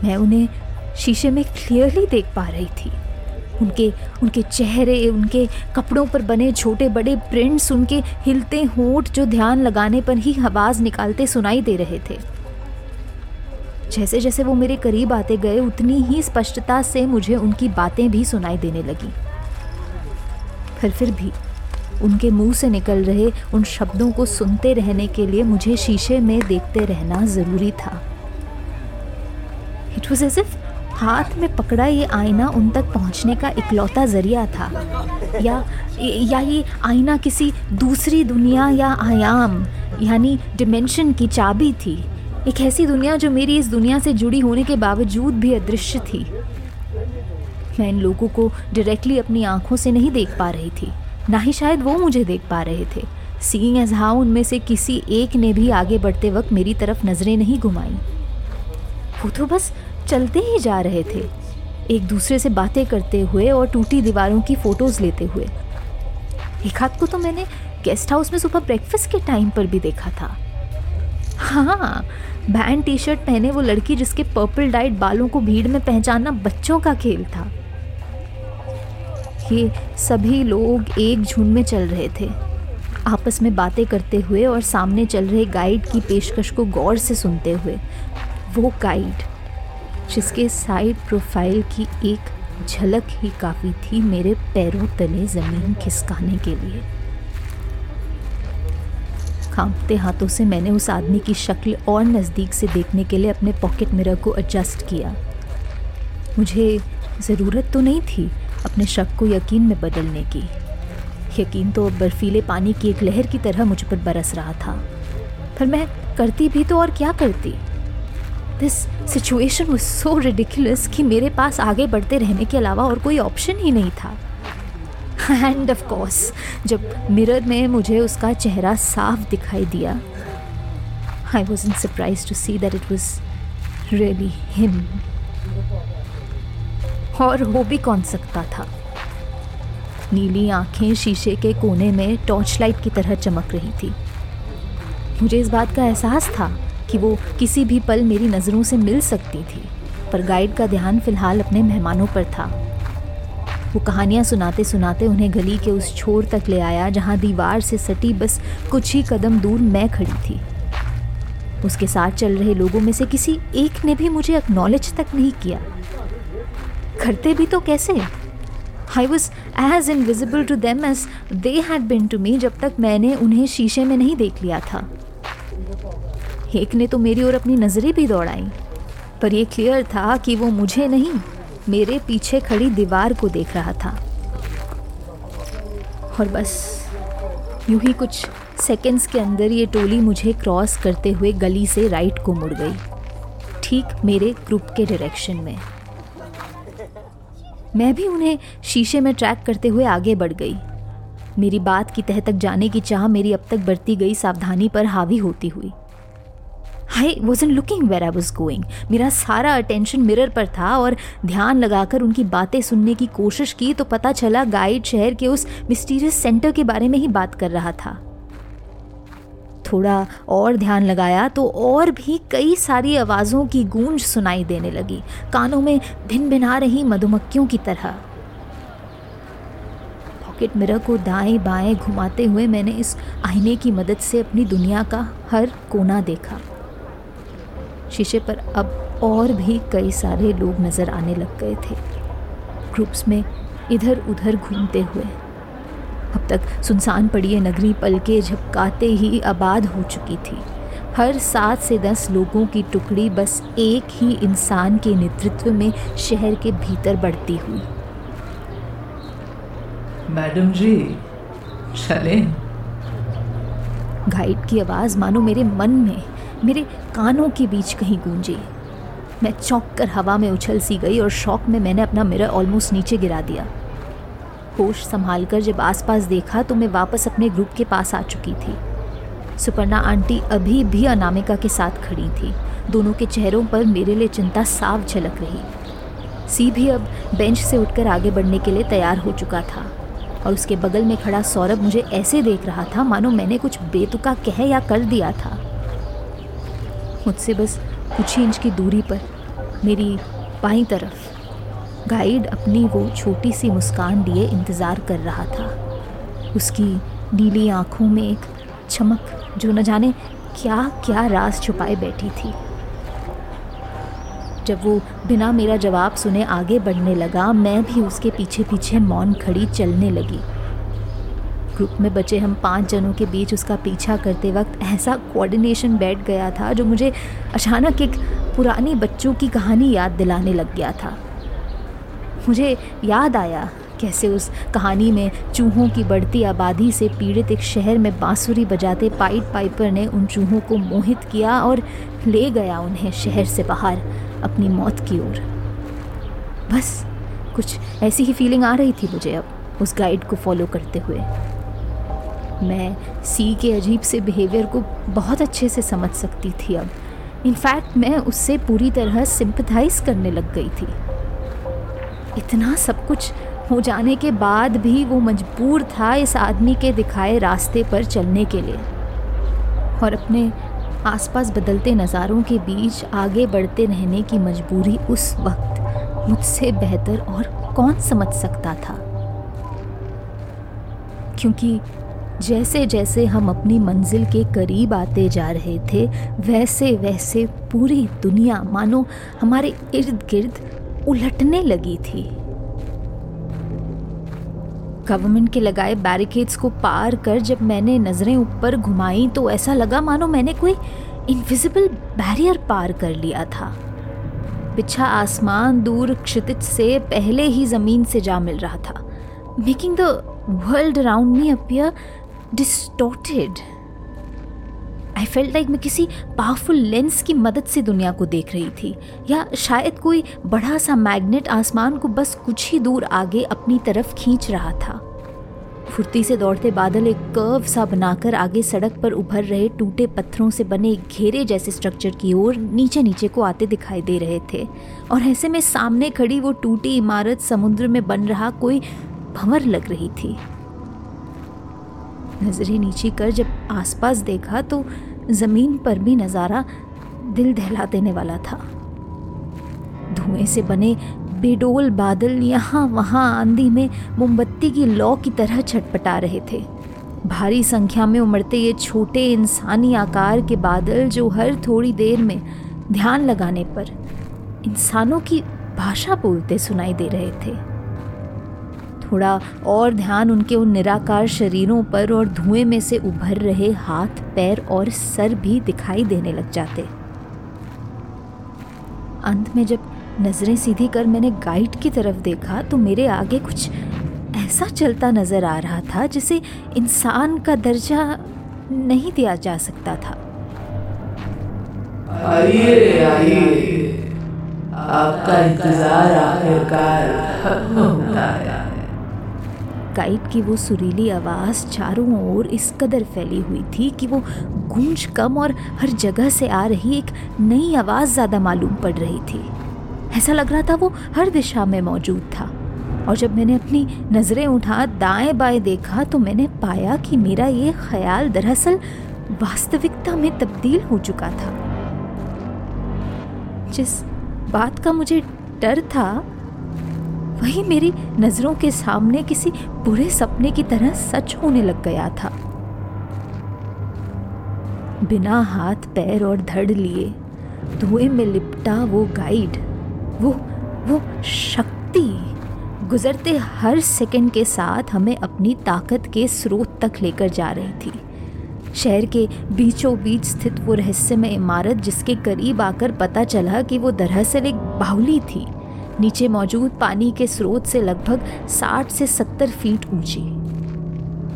मैं उन्हें शीशे में क्लियरली देख पा रही थी। उनके उनके चेहरे, उनके कपड़ों पर बने छोटे बड़े प्रिंट्स उनके हिलते होठ जो ध्यान लगाने पर ही आवाज़ निकालते सुनाई दे रहे थे। जैसे जैसे वो मेरे करीब आते गए, उतनी ही स्पष्टता से मुझे उनकी बातें भी सुनाई देने लगी। पर फिर भी उनके मुँह से निकल रहे उन शब्दों को सुनते रहने के लिए मुझे शीशे में देखते रहना ज़रूरी था। इट वॉज़ एज इफ़ हाथ में पकड़ा ये आईना उन तक पहुँचने का इकलौता ज़रिया था। या या ये आईना किसी दूसरी दुनिया या आयाम, यानी डिमेंशन की चाबी थी। एक ऐसी दुनिया जो मेरी इस दुनिया से जुड़ी होने के बावजूद भी अदृश्य थी। मैं इन लोगों को डायरेक्टली अपनी आँखों से नहीं देख पा रही थी, ना ही शायद वो मुझे देख पा रहे थे। सीइंग एज हाउ उनमें से किसी एक ने भी आगे बढ़ते वक्त मेरी तरफ़ नज़रें नहीं घुमाई। वो तो बस चलते ही जा रहे थे। एक दूसरे से बातें करते हुए और टूटी दीवारों की फ़ोटोज़ लेते हुए। एक हाथ को तो मैंने गेस्ट हाउस में सुबह ब्रेकफास्ट के टाइम पर भी देखा था। हाँ बैंड टी शर्ट पहने वो लड़की जिसके पर्पल डाइट बालों को भीड़ में पहचानना बच्चों का खेल था। ये सभी लोग एक झुंड में चल रहे थे। आपस में बातें करते हुए और सामने चल रहे गाइड की पेशकश को गौर से सुनते हुए। वो गाइड जिसके साइड प्रोफ़ाइल की एक झलक ही काफ़ी थी मेरे पैरों तले ज़मीन खिसकाने के लिए। कांपते हाथों से मैंने उस आदमी की शक्ल और नज़दीक से देखने के लिए अपने पॉकेट मिरर को एडजस्ट किया। मुझे ज़रूरत तो नहीं थी अपने शक को यकीन में बदलने की। यकीन तो बर्फीले पानी की एक लहर की तरह मुझ पर बरस रहा था। पर मैं करती भी तो और क्या करती? This situation was so ridiculous कि मेरे पास आगे बढ़ते रहने के अलावा और कोई ऑप्शन ही नहीं था। एंड ऑफ़ कोर्स जब मिरर में मुझे उसका चेहरा साफ़ दिखाई दिया I was in surprise to see that it was really him और हो भी कौन सकता था? नीली आँखें शीशे के कोने में टॉर्च लाइट की तरह चमक रही थी। मुझे इस बात का एहसास था कि वो किसी भी पल मेरी नज़रों से मिल सकती थी, पर गाइड का ध्यान फ़िलहाल अपने मेहमानों पर था। वो कहानियाँ सुनाते सुनाते उन्हें गली के उस छोर तक ले आया, जहाँ दीवार से सटी बस कुछ ही कदम दूर मैं खड़ी थी। उसके साथ चल रहे लोगों में से किसी एक ने भी मुझे एक्नॉलेज तक नहीं किया। करते भी तो कैसे? I was as invisible to them as they had been to me जब तक मैंने उन्हें शीशे में नहीं देख लिया था। एक ने तो मेरी ओर अपनी नज़रें भी दौड़ाई, पर यह क्लियर था कि वो मुझे नहीं, मेरे पीछे खड़ी दीवार को देख रहा था। और बस, यूँ ही कुछ सेकंड्स के अंदर ये टोली मुझे क्रॉस करते हुए गली से राइट को मुड़ गई, ठीक मेरे ग्रुप के डायरेक्शन में। मैं भी उन्हें शीशे में ट्रैक करते हुए आगे बढ़ गई। मेरी बात की तह तक जाने की चाह मेरी अब तक बढ़ती गई सावधानी पर हावी होती हुई। I was looking where I was going मेरा सारा अटेंशन मिरर पर था और ध्यान लगाकर उनकी बातें सुनने की कोशिश की तो पता चला गाइड शहर के उस मिस्टीरियस सेंटर के बारे में ही बात कर रहा था। थोड़ा और ध्यान लगाया तो और भी कई सारी आवाज़ों की गूंज सुनाई देने लगी। कानों में भिन भिना रही मधुमक्खियों की तरह। पॉकेट मिरर को दाएँ बाएँ घुमाते हुए मैंने इस आईने की मदद से अपनी दुनिया का हर कोना देखा। शीशे पर अब और भी कई सारे लोग नज़र आने लग गए थे। ग्रुप्स में इधर उधर घूमते हुए। अब तक सुनसान पड़ी नगरी पल के झपकाते ही आबाद हो चुकी थी। हर सात से दस लोगों की टुकड़ी बस एक ही इंसान के नेतृत्व में शहर के भीतर बढ़ती हुई। मैडम जी चलें। गाइड की आवाज़ मानो मेरे मन में मेरे कानों के बीच कहीं गूंजी। मैं चौंक कर हवा में उछल सी गई और शौक में मैंने अपना मिरर ऑलमोस्ट नीचे गिरा दिया। होश संभाल कर जब आसपास देखा तो मैं वापस अपने ग्रुप के पास आ चुकी थी। सुपर्णा आंटी अभी भी अनामिका के साथ खड़ी थी। दोनों के चेहरों पर मेरे लिए चिंता साफ़ झलक रही। सी भी अब बेंच से उठकर आगे बढ़ने के लिए तैयार हो चुका था और उसके बगल में खड़ा सौरभ मुझे ऐसे देख रहा था, मानो मैंने कुछ बेतुका कह या कर दिया था। मुझसे बस कुछ ही इंच की दूरी पर मेरी बाई तरफ़ गाइड अपनी वो छोटी सी मुस्कान लिए इंतज़ार कर रहा था। उसकी नीली आँखों में एक चमक जो न जाने क्या क्या राज छुपाए बैठी थी। जब वो बिना मेरा जवाब सुने आगे बढ़ने लगा, मैं भी उसके पीछे पीछे मौन खड़ी चलने लगी। ग्रुप में बचे हम पाँच जनों के बीच उसका पीछा करते वक्त ऐसा कोऑर्डिनेशन बैठ गया था जो मुझे अचानक एक पुरानी बच्चों की कहानी याद दिलाने लग गया था। मुझे याद आया कैसे उस कहानी में चूहों की बढ़ती आबादी से पीड़ित एक शहर में बांसुरी बजाते पाइट पाइपर ने उन चूहों को मोहित किया और ले गया उन्हें शहर से बाहर अपनी मौत की ओर। बस, कुछ ऐसी ही फीलिंग आ रही थी मुझे अब उस गाइड को फॉलो करते हुए। मैं सी के अजीब से बिहेवियर को बहुत अच्छे से समझ सकती थी अब। इनफैक्ट मैं उससे पूरी तरह सिंपथाइज करने लग गई थी। इतना सब कुछ हो जाने के बाद भी वो मजबूर था इस आदमी के दिखाए रास्ते पर चलने के लिए। और अपने आसपास बदलते नज़ारों के बीच आगे बढ़ते रहने की मजबूरी उस वक्त मुझसे बेहतर और कौन समझ सकता था? क्योंकि जैसे जैसे हम अपनी मंजिल के करीब आते जा रहे थे वैसे वैसे पूरी दुनिया, मानो हमारे इर्द गिर्द उलटने लगी थी। गवर्नमेंट के लगाए बैरिकेड्स को पार कर जब मैंने नज़रें ऊपर घुमाई तो ऐसा लगा मानो मैंने कोई इनविजिबल बैरियर पार कर लिया था। बिछा आसमान दूर क्षितिज से पहले ही ज़मीन से जा मिल रहा था। Making the world around me appear distorted I felt like मैं किसी पावरफुल लेंस की मदद से दुनिया को देख रही थी, या शायद कोई बड़ा सा मैग्नेट आसमान को बस कुछ ही दूर आगे अपनी तरफ़ खींच रहा था। फुर्ती से दौड़ते बादल एक कर्व सा बनाकर आगे सड़क पर उभर रहे टूटे पत्थरों से बने एक घेरे जैसे स्ट्रक्चर की ओर नीचे नीचे को आते दिखाई दे रहे थे। और ऐसे में सामने खड़ी वो टूटी इमारत समुद्र में बन रहा कोई भंवर लग रही थी। नज़रें नीचे कर जब आसपास देखा तो ज़मीन पर भी नज़ारा दिल दहला देने वाला था। धुएँ से बने बेडोल बादल यहाँ वहाँ आंधी में मोमबत्ती की लौ की तरह छटपटा रहे थे। भारी संख्या में उमड़ते ये छोटे इंसानी आकार के बादल जो हर थोड़ी देर में ध्यान लगाने पर इंसानों की भाषा बोलते सुनाई दे रहे थे। थोड़ा और ध्यान उनके उन निराकार शरीरों पर और धुएँ में से उभर रहे हाथ, पैर और सर भी दिखाई देने लग जाते। अंत में जब नज़रें सीधी कर मैंने गाइड की तरफ़ देखा तो मेरे आगे कुछ ऐसा चलता नज़र आ रहा था जिसे इंसान का दर्जा नहीं दिया जा सकता था। आइए आइए। आपका इंतज़ार आखिरकार होता है। गाइड की वो सुरीली आवाज़ चारों ओर इस कदर फैली हुई थी कि वो गूंज कम और हर जगह से आ रही एक नई आवाज़ ज़्यादा मालूम पड़ रही थी। ऐसा लग रहा था वो हर दिशा में मौजूद था। और जब मैंने अपनी नज़रें उठा, दाएँ बाएँ देखा तो मैंने पाया कि मेरा ये ख्याल दरअसल वास्तविकता में तब्दील हो चुका था। जिस बात का मुझे डर था वही मेरी नज़रों के सामने किसी बुरे सपने की तरह सच होने लग गया था। बिना हाथ, पैर और धड़ लिए धुएँ में लिपटा वो गाइड वो वो शक्ति गुजरते हर सेकंड के साथ हमें अपनी ताकत के स्रोत तक लेकर जा रही थी। शहर के बीचों बीच स्थित वो रहस्यमय इमारत जिसके करीब आकर पता चला कि वो दरअसल एक बाहुली थी। नीचे मौजूद पानी के स्रोत से लगभग 60 से 70 फीट ऊँची।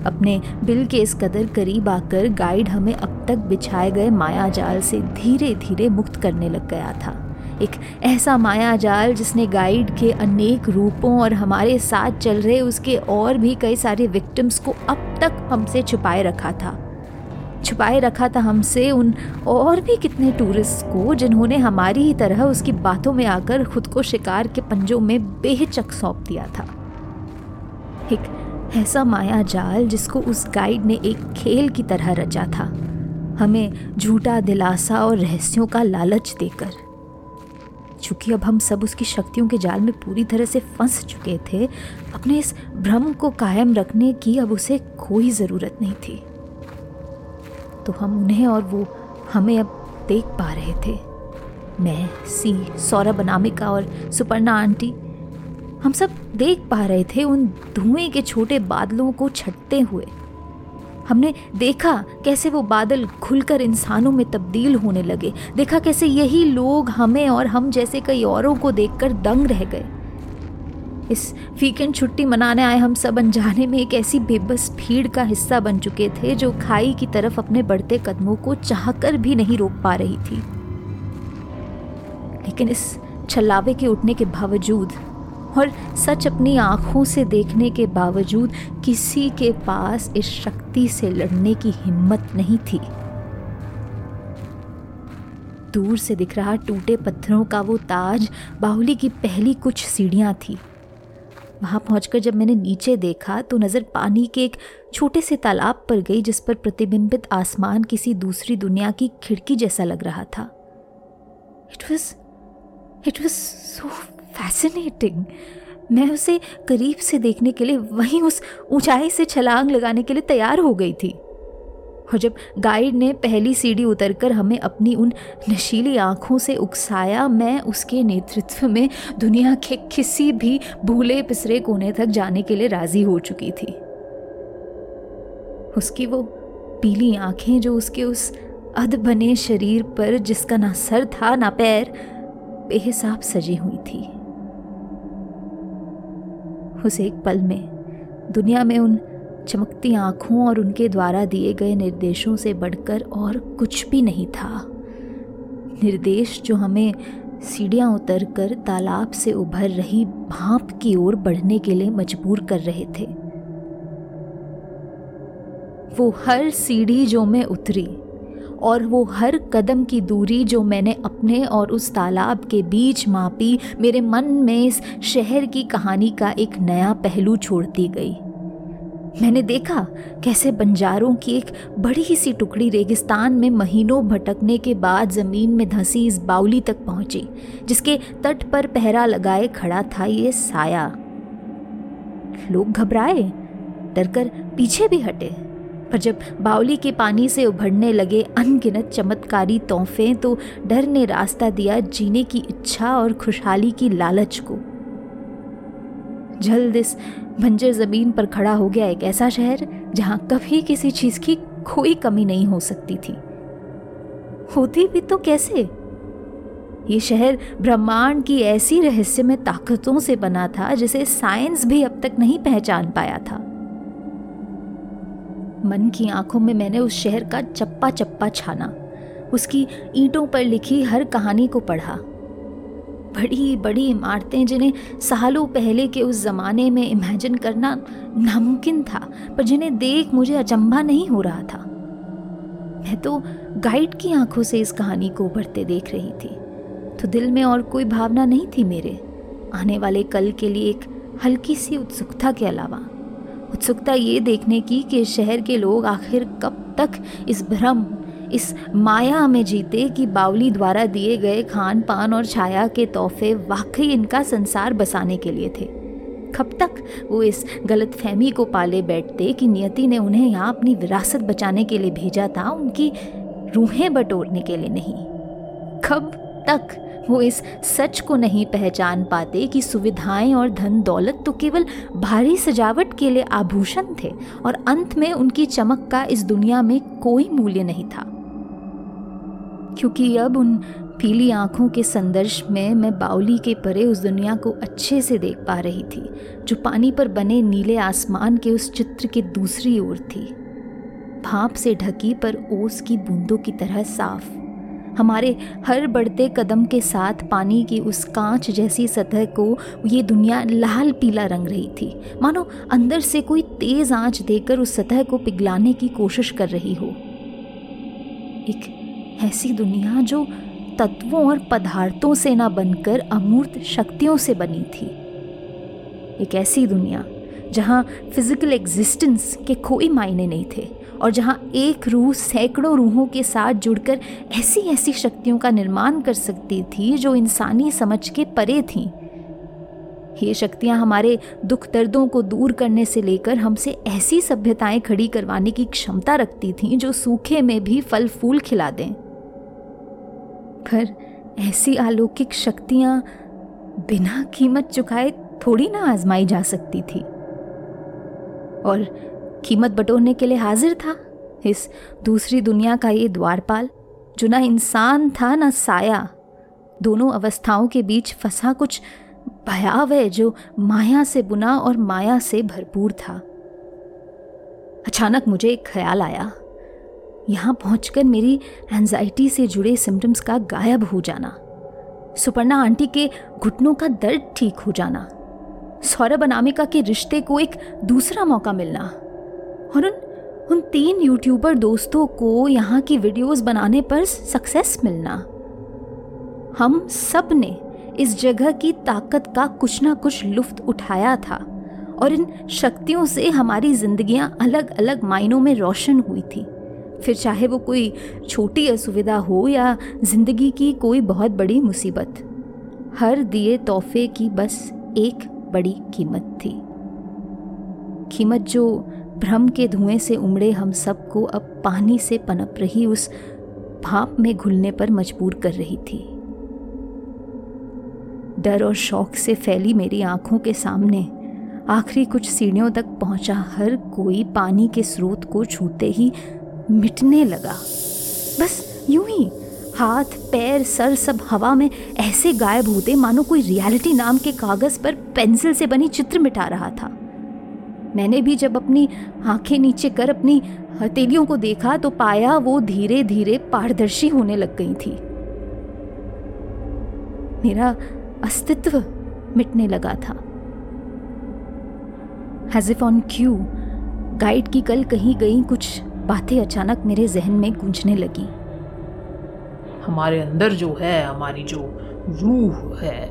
अपने बिल के इस कदर करीब आकर गाइड हमें अब तक बिछाए गए माया जाल से धीरे धीरे मुक्त करने लग गया था। एक ऐसा माया जाल जिसने गाइड के अनेक रूपों और हमारे साथ चल रहे उसके और भी कई सारे विक्टिम्स को अब तक हमसे छुपाए रखा था। छुपाए रखा था हमसे उन और भी कितने टूरिस्ट को, जिन्होंने हमारी ही तरह उसकी बातों में आकर खुद को शिकार के पंजों में बेहचक सौंप दिया था। एक ऐसा माया जाल जिसको उस गाइड ने एक खेल की तरह रचा था। हमें झूठा दिलासा और रहस्यों का लालच देकर। चूँकि अब हम सब उसकी शक्तियों के जाल में पूरी तरह से फंस चुके थे, अपने इस भ्रम को कायम रखने की अब उसे कोई ज़रूरत नहीं थी। तो हम उन्हें और वो हमें अब देख पा रहे थे। मैं, सी, सौरभ, अनामिका और सुपर्णा आंटी, हम सब देख पा रहे थे उन धुएँ के छोटे बादलों को छटते हुए। हमने देखा कैसे वो बादल खुलकर इंसानों में तब्दील होने लगे। देखा कैसे यही लोग हमें और हम जैसे कई औरों को देखकर दंग रह गए। इस वीकेंड छुट्टी मनाने आए हम सब अनजाने में एक ऐसी बेबस भीड़ का हिस्सा बन चुके थे जो खाई की तरफ़ अपने बढ़ते कदमों को चाहकर भी नहीं रोक पा रही थी। लेकिन इस छल्लावे के उठने के बावजूद और सच अपनी आँखों से देखने के बावजूद किसी के पास इस शक्ति से लड़ने की हिम्मत नहीं थी। दूर से दिख रहा टूटे पत्थरों का वो ताज बाहुली की पहली कुछ सीढ़ियाँ थी। वहाँ पहुंचकर जब मैंने नीचे देखा तो नज़र पानी के एक छोटे से तालाब पर गई जिस पर प्रतिबिंबित आसमान किसी दूसरी दुनिया की खिड़की जैसा लग रहा था। It was it was so fascinating मैं उसे करीब से देखने के लिए वहीं उस ऊंचाई से छलांग लगाने के लिए तैयार हो गई थी। और जब गाइड ने पहली सीढ़ी उतरकर हमें अपनी उन नशीली आँखों से उकसाया, मैं उसके नेतृत्व में दुनिया के किसी भी भूले पिसरे कोने तक जाने के लिए राज़ी हो चुकी थी। उसकी वो पीली आँखें जो उसके उस अध बने शरीर पर जिसका ना सर था, ना पैर, बेहिसाब सजी हुई थी। उस एक पल में दुनिया में उन चमकती आँखों और उनके द्वारा दिए गए निर्देशों से बढ़कर और कुछ भी नहीं था। निर्देश जो हमें सीढ़ियाँ उतरकर तालाब से उभर रही भाप की ओर बढ़ने के लिए मजबूर कर रहे थे। वो हर सीढ़ी जो मैं उतरी और वो हर कदम की दूरी जो मैंने अपने और उस तालाब के बीच मापी, मेरे मन में इस शहर की कहानी का एक नया पहलू छोड़ती गई। मैंने देखा कैसे बंजारों की एक बड़ी ही सी टुकड़ी रेगिस्तान में महीनों भटकने के बाद ज़मीन में धंसी इस बाउली तक पहुँची, जिसके तट पर पहरा लगाए खड़ा था ये साया। लोग घबराए, डरकर पीछे भी हटे, पर जब बाउली के पानी से उभरने लगे अनगिनत चमत्कारी तोहफे तो डर ने रास्ता दिया जीने की इच्छा और खुशहाली की लालच को। जल्द इस बंजर ज़मीन पर खड़ा हो गया एक ऐसा शहर जहाँ कभी किसी चीज़ की कोई कमी नहीं हो सकती थी। होती भी तो कैसे? ये शहर ब्रह्मांड की ऐसी रहस्यमय ताकतों से बना था जिसे साइंस भी अब तक नहीं पहचान पाया था। मन की आँखों में मैंने उस शहर का चप्पा चप्पा छाना। उसकी ईंटों पर लिखी हर कहानी को पढ़ा। बड़ी बड़ी इमारतें जिन्हें सालों पहले के उस ज़माने में इमेजिन करना नामुमकिन था, पर जिन्हें देख मुझे अचंभा नहीं हो रहा था। मैं तो गाइड की आँखों से इस कहानी को उभरते देख रही थी। तो दिल में और कोई भावना नहीं थी मेरे। आने वाले कल के लिए एक हल्की सी उत्सुकता के अलावा। उत्सुकता ये देखने की कि शहर के लोग आखिर कब तक इस भ्रम इस माया में जीते कि बावली द्वारा दिए गए खान पान और छाया के तोहफे वाकई इनका संसार बसाने के लिए थे। कब तक वो इस गलत फहमी को पाले बैठते कि नियति ने उन्हें यहाँ अपनी विरासत बचाने के लिए भेजा था, उनकी रूहें बटोरने के लिए नहीं। कब तक वो इस सच को नहीं पहचान पाते कि सुविधाएँ और धन दौलत तो केवल भारी सजावट के लिए आभूषण थे और अंत में उनकी चमक का इस दुनिया में कोई मूल्य नहीं था। क्योंकि अब उन पीली आँखों के संदर्श में मैं बाउली के परे उस दुनिया को अच्छे से देख पा रही थी, जो पानी पर बने नीले आसमान के उस चित्र के दूसरी ओर थी। भाप से ढकी पर ओस की बूंदों की तरह साफ़। हमारे हर बढ़ते कदम के साथ पानी की उस कांच जैसी सतह को ये दुनिया लाल पीला रंग रही थी। मानो अंदर से कोई तेज आँच देकर उस सतह को पिघलाने की कोशिश कर रही हो। एक ऐसी दुनिया जो तत्वों और पदार्थों से ना बनकर अमूर्त शक्तियों से बनी थी। एक ऐसी दुनिया जहाँ फ़िज़िकल एग्जिस्टेंस के कोई मायने नहीं थे और जहाँ एक रूह सैकड़ों रूहों के साथ जुड़कर ऐसी ऐसी शक्तियों का निर्माण कर सकती थी जो इंसानी समझ के परे थीं। ये शक्तियाँ हमारे दुख दर्दों को दूर करने से लेकर हमसे ऐसी सभ्यताएँ खड़ी करवाने की क्षमता रखती थीं जो सूखे में भी फल फूल खिला दें। पर ऐसी अलौकिक शक्तियाँ बिना कीमत चुकाए थोड़ी ना आजमाई जा सकती थी। और कीमत बटोरने के लिए हाजिर था इस दूसरी दुनिया का ये द्वारपाल, जो ना इंसान था, ना साया। दोनों अवस्थाओं के बीच फंसा कुछ भयावह, जो माया से बुना और माया से भरपूर था। अचानक मुझे एक ख्याल आया। यहाँ पहुंचकर मेरी एंजाइटी से जुड़े सिम्टम्स का गायब हो जाना। सुपर्णा आंटी के घुटनों का दर्द ठीक हो जाना। सौरभ अनामिका के रिश्ते को एक दूसरा मौका मिलना। और उन उन तीन यूट्यूबर दोस्तों को यहाँ की वीडियोस बनाने पर सक्सेस मिलना। हम सबने इस जगह की ताकत का कुछ ना कुछ लुफ्त उठाया था और इन शक्तियों से हमारी जिंदगियाँ अलग अलग मायनों में रोशन हुई थी। फिर चाहे वो कोई छोटी असुविधा हो या ज़िंदगी की कोई बहुत बड़ी मुसीबत, हर दिए तोहफे की बस एक बड़ी कीमत थी। कीमत जो भ्रम के धुएँ से उमड़े हम सबको अब पानी से पनप रही उस भाप में घुलने पर मजबूर कर रही थी। डर और शौक से फैली मेरी आँखों के सामने आखिरी कुछ सीढ़ियों तक पहुँचा हर कोई पानी के स्रोत को छूते ही मिटने लगा। बस यूँ ही, हाथ, पैर, सर सब हवा में ऐसे गायब होते मानो कोई रियलिटी नाम के कागज़ पर पेंसिल से बनी चित्र मिटा रहा था। मैंने भी जब अपनी आँखें नीचे कर अपनी हथेलियों को देखा तो पाया वो धीरे धीरे पारदर्शी होने लग गई थी। मेरा अस्तित्व मिटने लगा था। हैजिफ ऑन क्यू गाइड की कल कहीं गई कुछ बातें अचानक मेरे जहन में गूंजने लगी। हमारे अंदर जो है हमारी जो रूह है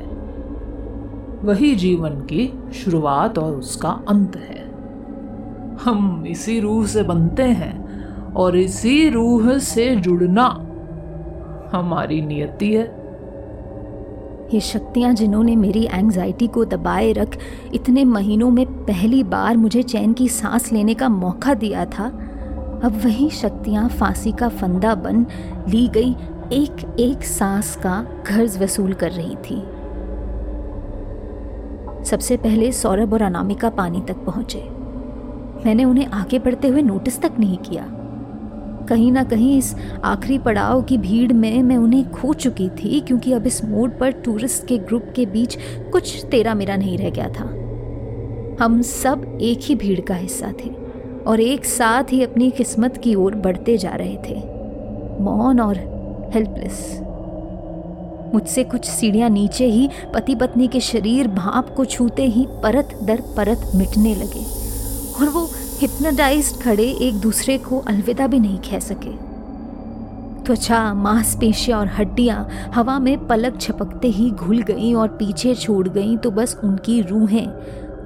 वही जीवन की शुरुआत और उसका अंत है। हम इसी रूह से बनते हैं और इसी रूह से जुड़ना हमारी नियति है। ये शक्तियाँ जिन्होंने मेरी एंजाइटी को दबाए रख इतने महीनों में पहली बार मुझे चैन की सांस लेने का मौका दिया था अब वही शक्तियाँ फांसी का फंदा बन ली गई एक एक सांस का कर्ज वसूल कर रही थी। सबसे पहले सौरभ और अनामिका पानी तक पहुँचे। मैंने उन्हें आगे बढ़ते हुए नोटिस तक नहीं किया। कहीं ना कहीं इस आखिरी पड़ाव की भीड़ में मैं उन्हें खो चुकी थी क्योंकि अब इस मोड़ पर टूरिस्ट के ग्रुप के बीच कुछ तेरा मेरा नहीं रह गया था। हम सब एक ही भीड़ का हिस्सा थे। और एक साथ ही अपनी किस्मत की ओर बढ़ते जा रहे थे। मौन और हेल्पलेस मुझसे कुछ सीढ़ियाँ नीचे ही पति पत्नी के शरीर भाप को छूते ही परत दर परत मिटने लगे और वो हिप्नोटाइज खड़े एक दूसरे को अलविदा भी नहीं कह सके। त्वचा, मांसपेशियाँ और हड्डियाँ हवा में पलक छपकते ही घुल गईं और पीछे छोड़ गईं तो बस उनकी रूहें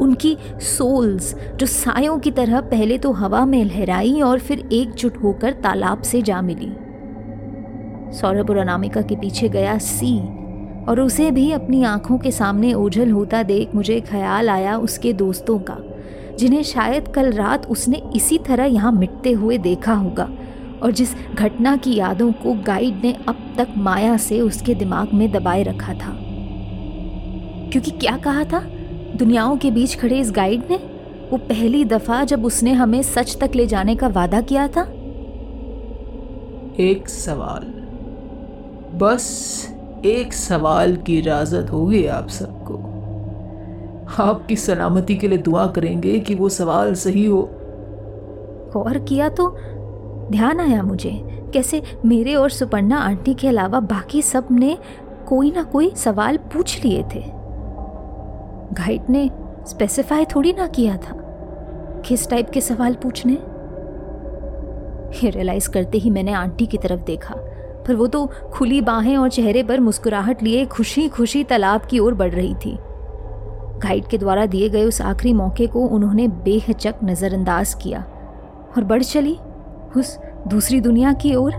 उनकी सोल्स, जो सायों की तरह पहले तो हवा में लहराई और फिर एकजुट होकर तालाब से जा मिली। सौरभ और अनामिका के पीछे गया सी, और उसे भी अपनी आँखों के सामने ओझल होता देख मुझे ख्याल आया उसके दोस्तों का, जिन्हें शायद कल रात उसने इसी तरह यहाँ मिटते हुए देखा होगा, और जिस घटना की यादों को गाइड ने अब तक माया से उसके दिमाग में दबाए रखा था। क्योंकि क्या कहा था? दुनियाओं के बीच खड़े इस गाइड ने? वो पहली दफ़ा जब उसने हमें सच तक ले जाने का वादा किया था। एक सवाल। बस एक सवाल की इजाज़त होगी आप सबको। आपकी सलामती के लिए दुआ करेंगे कि वो सवाल सही हो। गौर किया तो ध्यान आया मुझे। कैसे मेरे और सुपर्णा आंटी के अलावा बाकी सबने कोई ना कोई सवाल पूछ लिए थे? गाइड ने स्पेसिफाई थोड़ी ना किया था। किस टाइप के सवाल पूछने? ये रियलाइज़ करते ही मैंने आंटी की तरफ़ देखा, पर वो तो खुली बाहें और चेहरे पर मुस्कुराहट लिए खुशी खुशी तालाब की ओर बढ़ रही थी। गाइड के द्वारा दिए गए उस आखिरी मौके को उन्होंने बेहचक नज़रअंदाज किया, और बढ़ चली उस दूसरी दुनिया की ओर।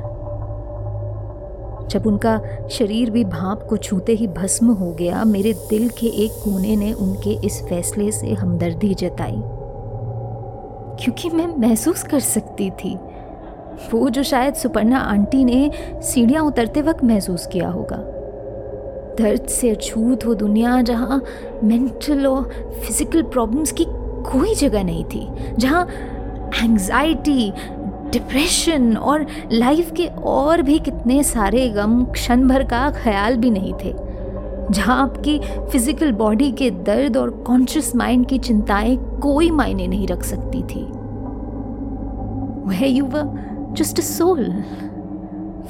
जब उनका शरीर भी भाप को छूते ही भस्म हो गया, मेरे दिल के एक कोने ने उनके इस फैसले से हमदर्दी जताई। क्योंकि मैं महसूस कर सकती थी। वो जो शायद सुपर्णा आंटी ने सीढ़ियाँ उतरते वक्त महसूस किया होगा। दर्द से अछूत वो दुनिया जहाँ मेंटल और फ़िज़िकल प्रॉब्लम्स की कोई जगह नहीं थी, जहाँ एंजाइटी डिप्रेशन और लाइफ के और भी कितने सारे गम क्षण भर का ख्याल भी नहीं थे, जहाँ आपकी फ़िज़िकल बॉडी के दर्द और कॉन्शियस माइंड की चिंताएँ कोई मायने नहीं रख सकती थी। वह you just a soul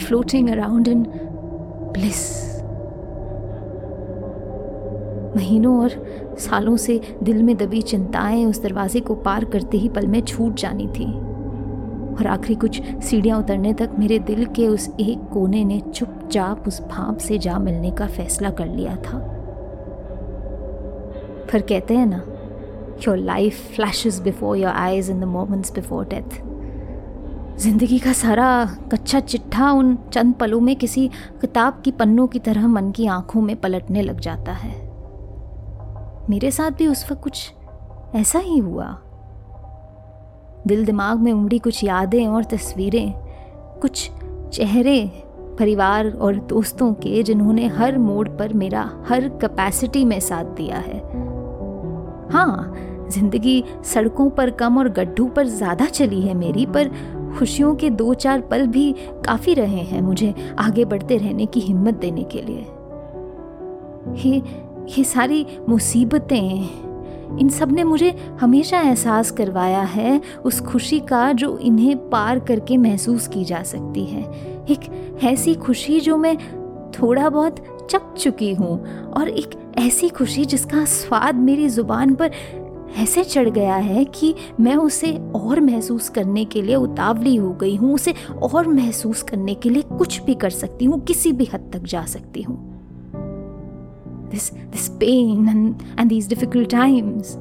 floating around in bliss महीनों और सालों से दिल में दबी चिंताएँ उस दरवाजे को पार करते ही पल में छूट जानी थी। और आखिरी कुछ सीढ़ियाँ उतरने तक मेरे दिल के उस एक कोने ने चुपचाप उस भाप से जा मिलने का फैसला कर लिया था। फिर कहते हैं ना your life flashes before your eyes in the moments before death ज़िंदगी का सारा कच्चा चिट्ठा उन चंद पलों में किसी किताब की पन्नों की तरह मन की आँखों में पलटने लग जाता है। मेरे साथ भी उस वक्त कुछ ऐसा ही हुआ। दिल दिमाग में उमड़ी कुछ यादें और तस्वीरें, कुछ चेहरे, परिवार और दोस्तों के जिन्होंने हर मोड़ पर मेरा हर कैपेसिटी में साथ दिया है। हाँ ज़िंदगी सड़कों पर कम और गड्ढों पर ज़्यादा चली है मेरी, पर खुशियों के दो चार पल भी काफ़ी रहे हैं मुझे आगे बढ़ते रहने की हिम्मत देने के लिए। ये ये सारी मुसीबतें इन सबने मुझे हमेशा एहसास करवाया है उस खुशी का जो इन्हें पार करके महसूस की जा सकती है। एक ऐसी खुशी जो मैं थोड़ा बहुत चक चुकी हूँ और एक ऐसी खुशी जिसका स्वाद मेरी ज़ुबान पर ऐसे चढ़ गया है कि मैं उसे और महसूस करने के लिए उतावली हो गई हूँ, उसे और महसूस करने के लिए कुछ भी कर सकती हूँ, किसी भी हद तक जा सकती हूँ। This this pain and and these difficult times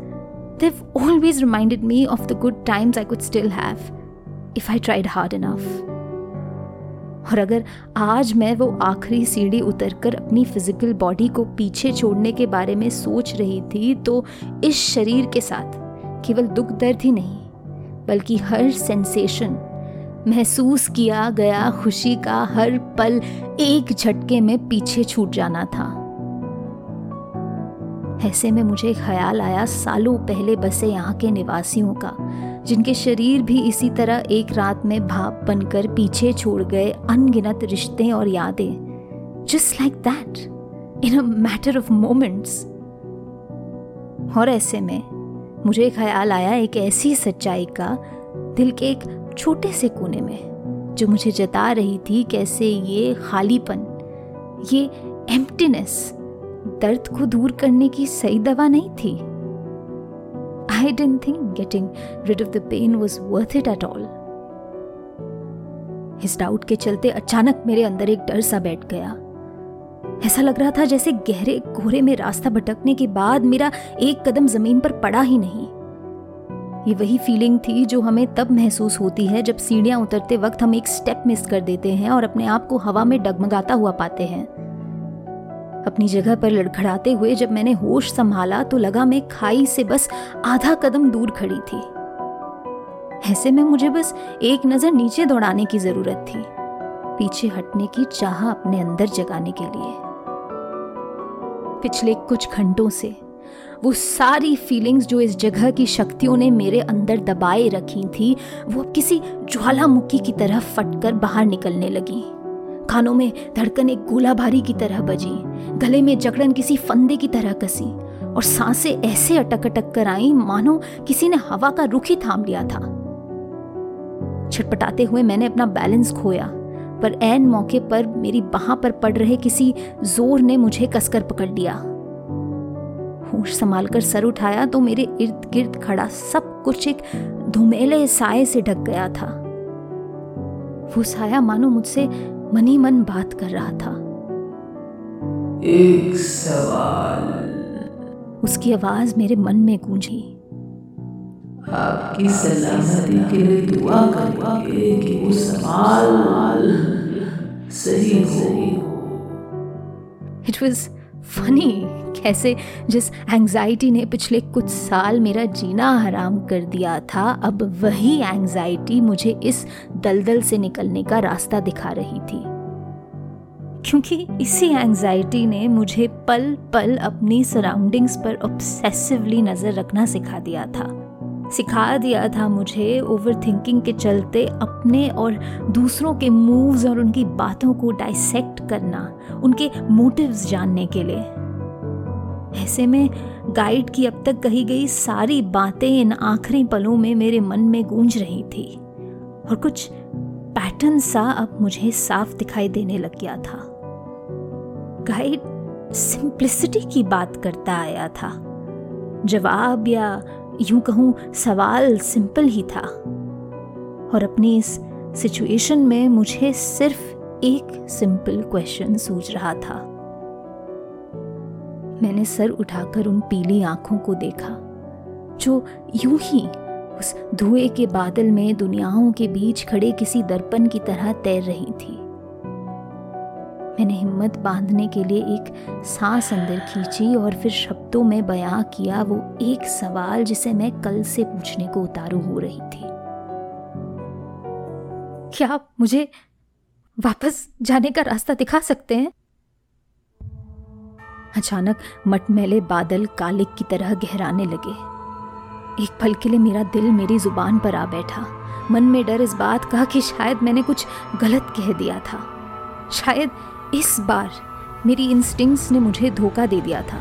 they've always reminded me of the good times I could still have if I tried hard enough और अगर आज मैं वो आखिरी सीढ़ी उतरकर अपनी फ़िज़िकल बॉडी को पीछे छोड़ने के बारे में सोच रही थी तो इस शरीर के साथ केवल दुख दर्द ही नहीं बल्कि हर सेंसेशन महसूस किया गया खुशी का हर पल एक झटके में पीछे छूट जाना था ऐसे में मुझे ख्याल आया सालों पहले बसे यहाँ के निवासियों का, जिनके शरीर भी इसी तरह एक रात में भाप बनकर पीछे छोड़ गए अनगिनत रिश्ते और यादें। Just like that in a matter of moments और ऐसे में मुझे ख्याल आया एक ऐसी सच्चाई का दिल के एक छोटे से कोने में, जो मुझे जता रही थी कैसे ये खालीपन, ये एम्प्टीनेस दर्द को दूर करने की सही दवा नहीं थी। I didn't think getting rid of the pain was worth it at all इस डाउट के चलते अचानक मेरे अंदर एक डर सा बैठ गया। ऐसा लग रहा था जैसे गहरे कोहरे में रास्ता भटकने के बाद मेरा एक कदम ज़मीन पर पड़ा ही नहीं। ये वही फीलिंग थी जो हमें तब महसूस होती है जब सीढ़ियाँ उतरते वक्त हम एक स्टेप मिस कर देते हैं और अपने आप को हवा में डगमगाता हुआ पाते हैं। अपनी जगह पर लड़खड़ाते हुए जब मैंने होश संभाला तो लगा मैं खाई से बस आधा कदम दूर खड़ी थी। ऐसे में मुझे बस एक नज़र नीचे दौड़ाने की ज़रूरत थी, पीछे हटने की चाह अपने अंदर जगाने के लिए। पिछले कुछ घंटों से वो सारी फीलिंग्स जो इस जगह की शक्तियों ने मेरे अंदर दबाए रखी थी, वो किसी ज्वालामुखी की तरह फटकर बाहर निकलने लगी। कानों में धड़कन एक गोला भारी की तरह बजी। गले में जकड़न किसी फंदे की तरह कसी और साँसें ऐसे अटक अटक कर आई, मानो किसी ने हवा का रुख ही थाम लिया था। छटपटाते हुए मैंने अपना बैलेंस खोया, पर एन मौके पर मेरी बाह पर पड़ रहे किसी ज़ोर ने मुझे कसकर पकड़ लिया। होश संभाल कर सर उठाया तो मेरे इर्द गिर्द खड़ा सब कुछ एक धुमेले साय से ढक गया था। वो साया मानो मुझसे मनी मन बात कर रहा था। एक सवाल। उसकी आवाज़ मेरे मन में गूंजी। आपकी सलामती के लिए दुआ करेंगे कि वो सवाल सही हो। इट वाज फनी कैसे जिस एंजाइटी ने पिछले कुछ साल मेरा जीना हराम कर दिया था, अब वही एंजाइटी मुझे इस दलदल से निकलने का रास्ता दिखा रही थी। क्योंकि इसी एंजाइटी ने मुझे पल पल अपनी सराउंडिंग्स पर ऑब्सेसिवली नज़र रखना सिखा दिया था। सिखा दिया था मुझे ओवर थिंकिंग के चलते अपने और दूसरों के मूव्स और उनकी बातों को डाइसेक्ट करना, उनके मोटिव्स जानने के लिए। ऐसे में गाइड की अब तक कही गई सारी बातें इन आखिरी पलों में मेरे मन में गूंज रही थी। और कुछ पैटर्न सा अब मुझे साफ़ दिखाई देने लग गया था। गाइड सिंप्लिसिटी की बात करता आया था। जवाब या यूँ कहूँ, सवाल सिंपल ही था। और अपनी इस सिचुएशन में मुझे सिर्फ़ एक सिंपल क्वेश्चन सूझ रहा था। मैंने सर उठाकर उन पीली आँखों को देखा, जो यूँ ही उस धुएँ के बादल में दुनियाओं के बीच खड़े किसी दर्पण की तरह तैर रही थी। मैंने हिम्मत बांधने के लिए एक सांस अंदर खींची और फिर शब्दों में बयां किया, वो एक सवाल जिसे मैं कल से पूछने को उतारू हो रही थी। क्या आप मुझे वापस जाने का रास्ता दिखा सकते हैं? अचानक मटमैले बादल कालिक की तरह गहराने लगे। एक पल के लिए मेरा दिल मेरी ज़ुबान पर आ बैठा। मन में डर इस बात का कि शायद मैंने कुछ गलत कह दिया था। शायद इस बार मेरी इंस्टिंक्ट्स ने मुझे धोखा दे दिया था।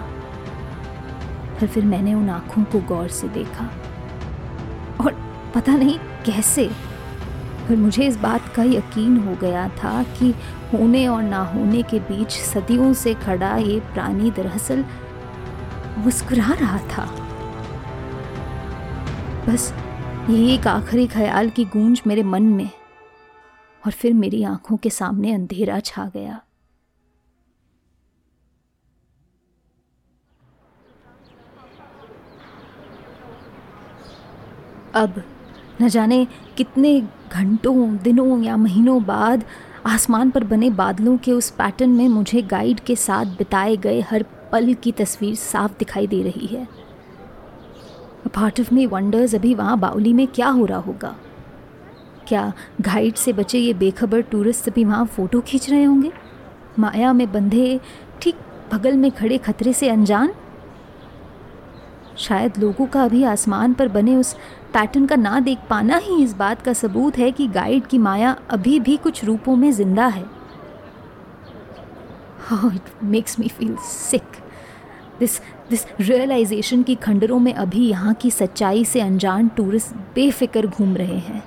पर फिर मैंने उन आँखों को गौर से देखा। और पता नहीं कैसे पर मुझे इस बात का यकीन हो गया था कि होने और ना होने के बीच सदियों से खड़ा ये प्राणी दरअसल मुस्कुरा रहा था। बस, यही एक आखिरी ख्याल की गूंज मेरे मन में, और फिर मेरी आँखों के सामने अंधेरा छा गया। अब न जाने कितने घंटों, दिनों या महीनों बाद आसमान पर बने बादलों के उस पैटर्न में मुझे गाइड के साथ बिताए गए हर पल की तस्वीर साफ़ दिखाई दे रही है। पार्ट ऑफ़ मी वंडर्स अभी वहाँ बाउली में क्या हो रहा होगा। क्या गाइड से बचे ये बेखबर टूरिस्ट भी वहाँ फ़ोटो खींच रहे होंगे? माया में बंधे ठीक बगल में खड़े खतरे से अनजान? शायद लोगों का अभी आसमान पर बने उस पैटर्न का ना देख पाना ही इस बात का सबूत है कि गाइड की माया अभी भी कुछ रूपों में ज़िंदा है। It makes me feel sick this this realization की खंडरों में अभी यहाँ की सच्चाई से अनजान टूरिस्ट बेफिक्र घूम रहे हैं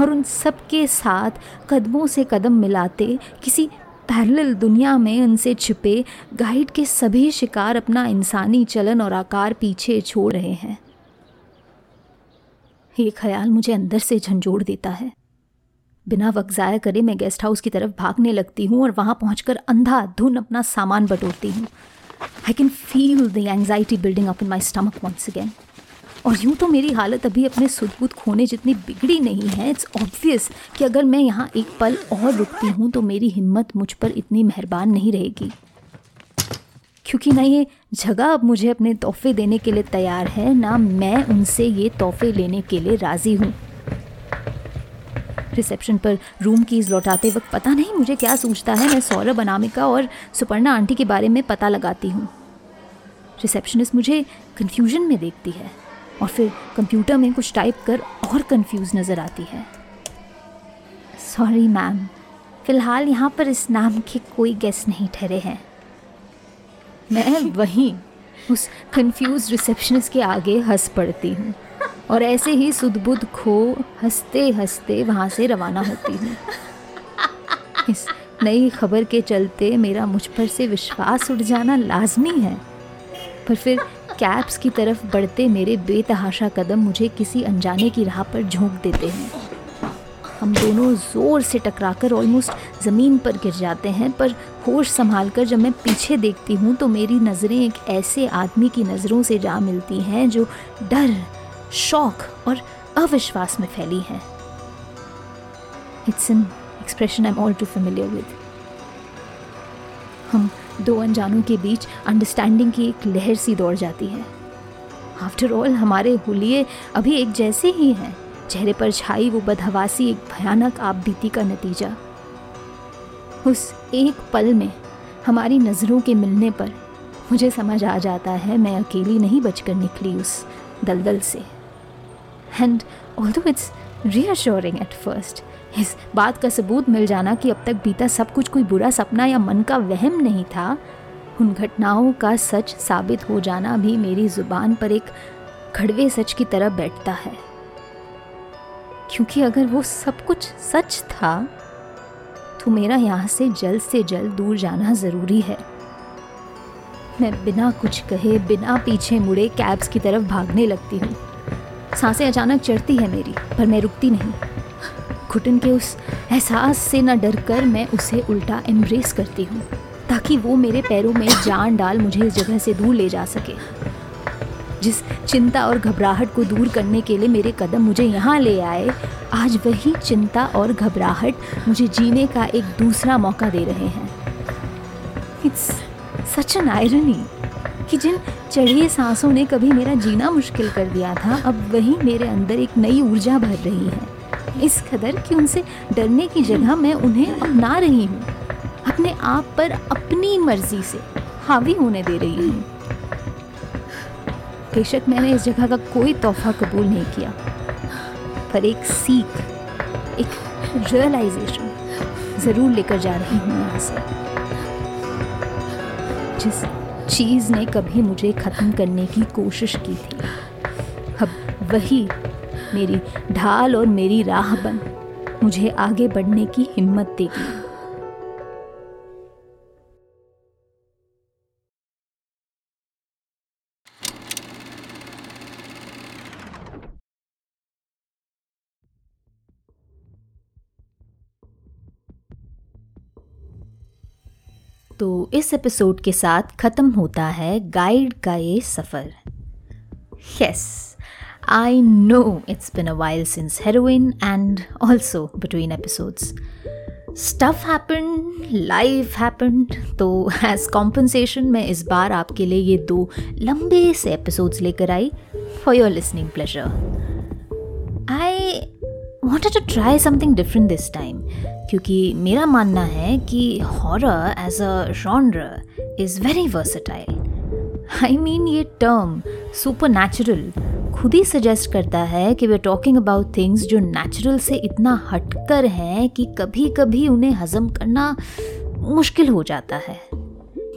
और उन सब के साथ कदमों से कदम मिलाते किसी पैरेलल दुनिया में उनसे छिपे गाइड के सभी शिकार अपना इंसानी चलन और आकार पीछे छोड़ रहे हैं। ये ख्याल मुझे अंदर से झंझोड़ देता है। बिना वक्त ज़ाया करे मैं गेस्ट हाउस की तरफ़ भागने लगती हूँ और वहाँ पहुँच अंधा धुन अपना सामान बटोरती हूँ। I can feel the anxiety building up in my stomach once again और यूँ तो मेरी हालत अभी अपने सुदबुद खोने जितनी बिगड़ी नहीं है इट्स ऑब्वियस कि अगर मैं यहाँ एक पल और रुकती हूँ तो मेरी हिम्मत मुझ पर इतनी मेहरबान नहीं रहेगी। क्योंकि ना ये जगह अब मुझे अपने तोहफे देने के लिए तैयार है, ना मैं उनसे ये तोहफे लेने के लिए राज़ी हूँ। रिसेप्शन पर रूम कीज़ लौटाते वक्त पता नहीं मुझे क्या सोचता है, मैं सौरभ, अनामिका और सुपर्णा आंटी के बारे में पता लगाती हूँ। रिसेप्शनिस्ट मुझे कन्फ्यूज़न में देखती है और फिर कंप्यूटर में कुछ टाइप कर और कंफ्यूज नज़र आती है। सॉरी मैम फ़िलहाल यहाँ पर इस नाम के कोई गेस्ट नहीं ठहरे हैं। मैं वहीं उस कंफ्यूज रिसेप्शनिस्ट के आगे हंस पड़ती हूँ और ऐसे ही सुदबुद खो हँसते हँसते वहाँ से रवाना होती हूँ। इस नई खबर के चलते मेरा मुझ पर से विश्वास उठ जाना लाजमी है। पर फिर कैप्स की तरफ़ बढ़ते मेरे बेतहाशा कदम मुझे किसी अनजाने की राह पर झोंक देते हैं। हम दोनों ज़ोर से टकराकर ऑलमोस्ट ज़मीन पर गिर जाते हैं, पर होश संभाल कर जब मैं पीछे देखती हूँ तो मेरी नज़रें एक ऐसे आदमी की नज़रों से जा मिलती हैं जो डर, शौक और अविश्वास में फैली हैं। It's an expression I am all too familiar with हम दो अनजानों के बीच अंडरस्टैंडिंग की एक लहर सी दौड़ जाती है। आफ्टर ऑल हमारे हुलिये अभी एक जैसे ही हैं। चेहरे पर छाई वो बदहवासी एक भयानक आप बीती का नतीजा। उस एक पल में हमारी नज़रों के मिलने पर मुझे समझ आ जाता है मैं अकेली नहीं बचकर निकली उस दलदल से। And although it's reassuring at first इस बात का सबूत मिल जाना कि अब तक बीता सब कुछ कोई बुरा सपना या मन का वहम नहीं था, उन घटनाओं का सच साबित हो जाना भी मेरी ज़ुबान पर एक खड़वे सच की तरह बैठता है। क्योंकि अगर वो सब कुछ सच था तो मेरा यहाँ से जल्द से जल्द दूर जाना ज़रूरी है। मैं बिना कुछ कहे, बिना पीछे मुड़े कैब्स की तरफ़ भागने लगती हूँ। साँसें अचानक चढ़ती है मेरी, पर मैं रुकती नहीं। घुटन के उस एहसास से न डर कर मैं उसे उल्टा एम्ब्रेस करती हूँ, ताकि वो मेरे पैरों में जान डाल मुझे इस जगह से दूर ले जा सके। जिस चिंता और घबराहट को दूर करने के लिए मेरे कदम मुझे यहाँ ले आए, आज वही चिंता और घबराहट मुझे जीने का एक दूसरा मौका दे रहे हैं। इट्स सच एन आयरनी कि जिन चढ़िए सांसों ने कभी मेरा जीना मुश्किल कर दिया था, अब वही मेरे अंदर एक नई ऊर्जा भर रही है। इस कदर कि उनसे डरने की जगह मैं उन्हें अपना रही हूँ, अपने आप पर अपनी मर्ज़ी से हावी होने दे रही हूँ। बेशक मैंने इस जगह का कोई तोहफा कबूल नहीं किया। पर एक सीख, एक रियलाइजेशन ज़रूर लेकर जा रही हूँ यहाँ से। जिस चीज़ ने कभी मुझे ख़त्म करने की कोशिश की थी, अब वही मेरी ढाल और मेरी राह बन मुझे आगे बढ़ने की हिम्मत देगी। इस एपिसोड के साथ ख़त्म होता है गाइड का ये सफ़र। Yes I know it's been a while since heroin and also between episodes stuff happen life happen तो एज कॉम्पनसेशन मैं इस बार आपके लिए ये दो लंबे से एपिसोड्स लेकर आई for your listening pleasure I wanted to try something different this time क्योंकि मेरा मानना है कि horror as a genre is very versatile I mean ये टर्म सुपर नेचुरल खुद ही सजेस्ट करता है कि वे टॉकिंग अबाउट थिंग्स जो नेचुरल से इतना हटकर हैं कि कभी कभी उन्हें हजम करना मुश्किल हो जाता है।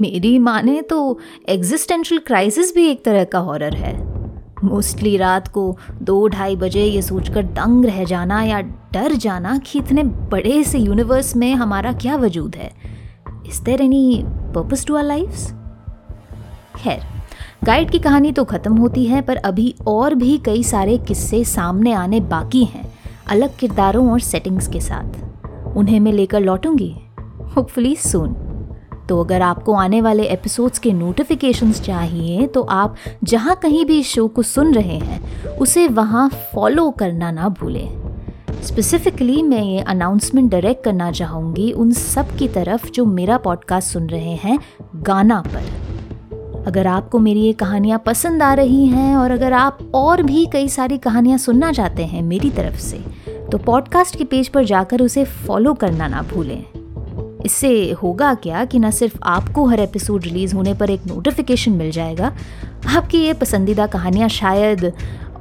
मेरी माने तो एग्जिस्टेंशियल क्राइसिस भी एक तरह का हॉरर है। मोस्टली रात को दो ढाई बजे ये सोचकर दंग रह जाना या डर जाना कि इतने बड़े से यूनिवर्स में हमारा क्या वजूद है। Is there any purpose to our life खैर गाइड की कहानी तो ख़त्म होती है, पर अभी और भी कई सारे किस्से सामने आने बाकी हैं, अलग किरदारों और सेटिंग्स के साथ। उन्हें मैं लेकर लौटूँगी होपफुली सुन तो अगर आपको आने वाले एपिसोड्स के नोटिफिकेशंस चाहिए तो आप जहाँ कहीं भी इस शो को सुन रहे हैं, उसे वहाँ फॉलो करना ना भूलें। स्पेसिफिकली मैं ये अनाउंसमेंट डायरेक्ट करना चाहूँगी उन सब की तरफ़ जो मेरा पॉडकास्ट सुन रहे हैं, गाना पर। अगर आपको मेरी ये कहानियाँ पसंद आ रही हैं और अगर आप और भी कई सारी कहानियाँ सुनना चाहते हैं मेरी तरफ़ से तो पॉडकास्ट के पेज पर जाकर उसे फॉलो करना ना भूलें। इससे होगा क्या कि न सिर्फ़ आपको हर एपिसोड रिलीज़ होने पर एक नोटिफिकेशन मिल जाएगा, आपकी ये पसंदीदा कहानियाँ शायद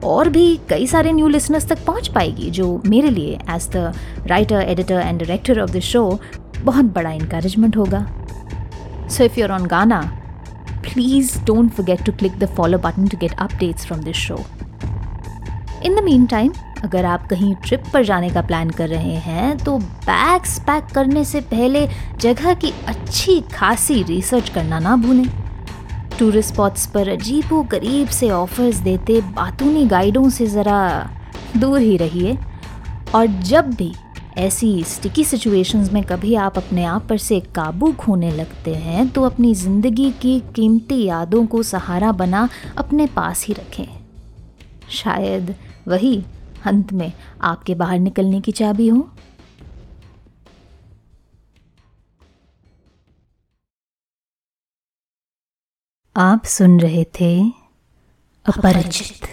और भी कई सारे न्यू लिसनर्स तक पहुँच पाएगी, जो मेरे लिए as the writer editor and director of the show बहुत बड़ा इंकरेजमेंट होगा। So if you're on Gaana please don't forget to click the follow button to get updates from this show in the meantime अगर आप कहीं trip पर जाने का plan कर रहे हैं तो बैग्स पैक करने से पहले जगह की अच्छी खासी रिसर्च करना ना भूलें। टूरिस्ट स्पॉट्स पर अजीबो गरीब से ऑफर्स देते बातूनी गाइडों से ज़रा दूर ही रहिए। और जब भी ऐसी स्टिकी सिचुएशंस में कभी आप अपने आप पर से काबू खोने लगते हैं तो अपनी ज़िंदगी की कीमती यादों को सहारा बना अपने पास ही रखें। शायद वही अंत में आपके बाहर निकलने की चाबी हो। आप सुन रहे थे अपरिचित।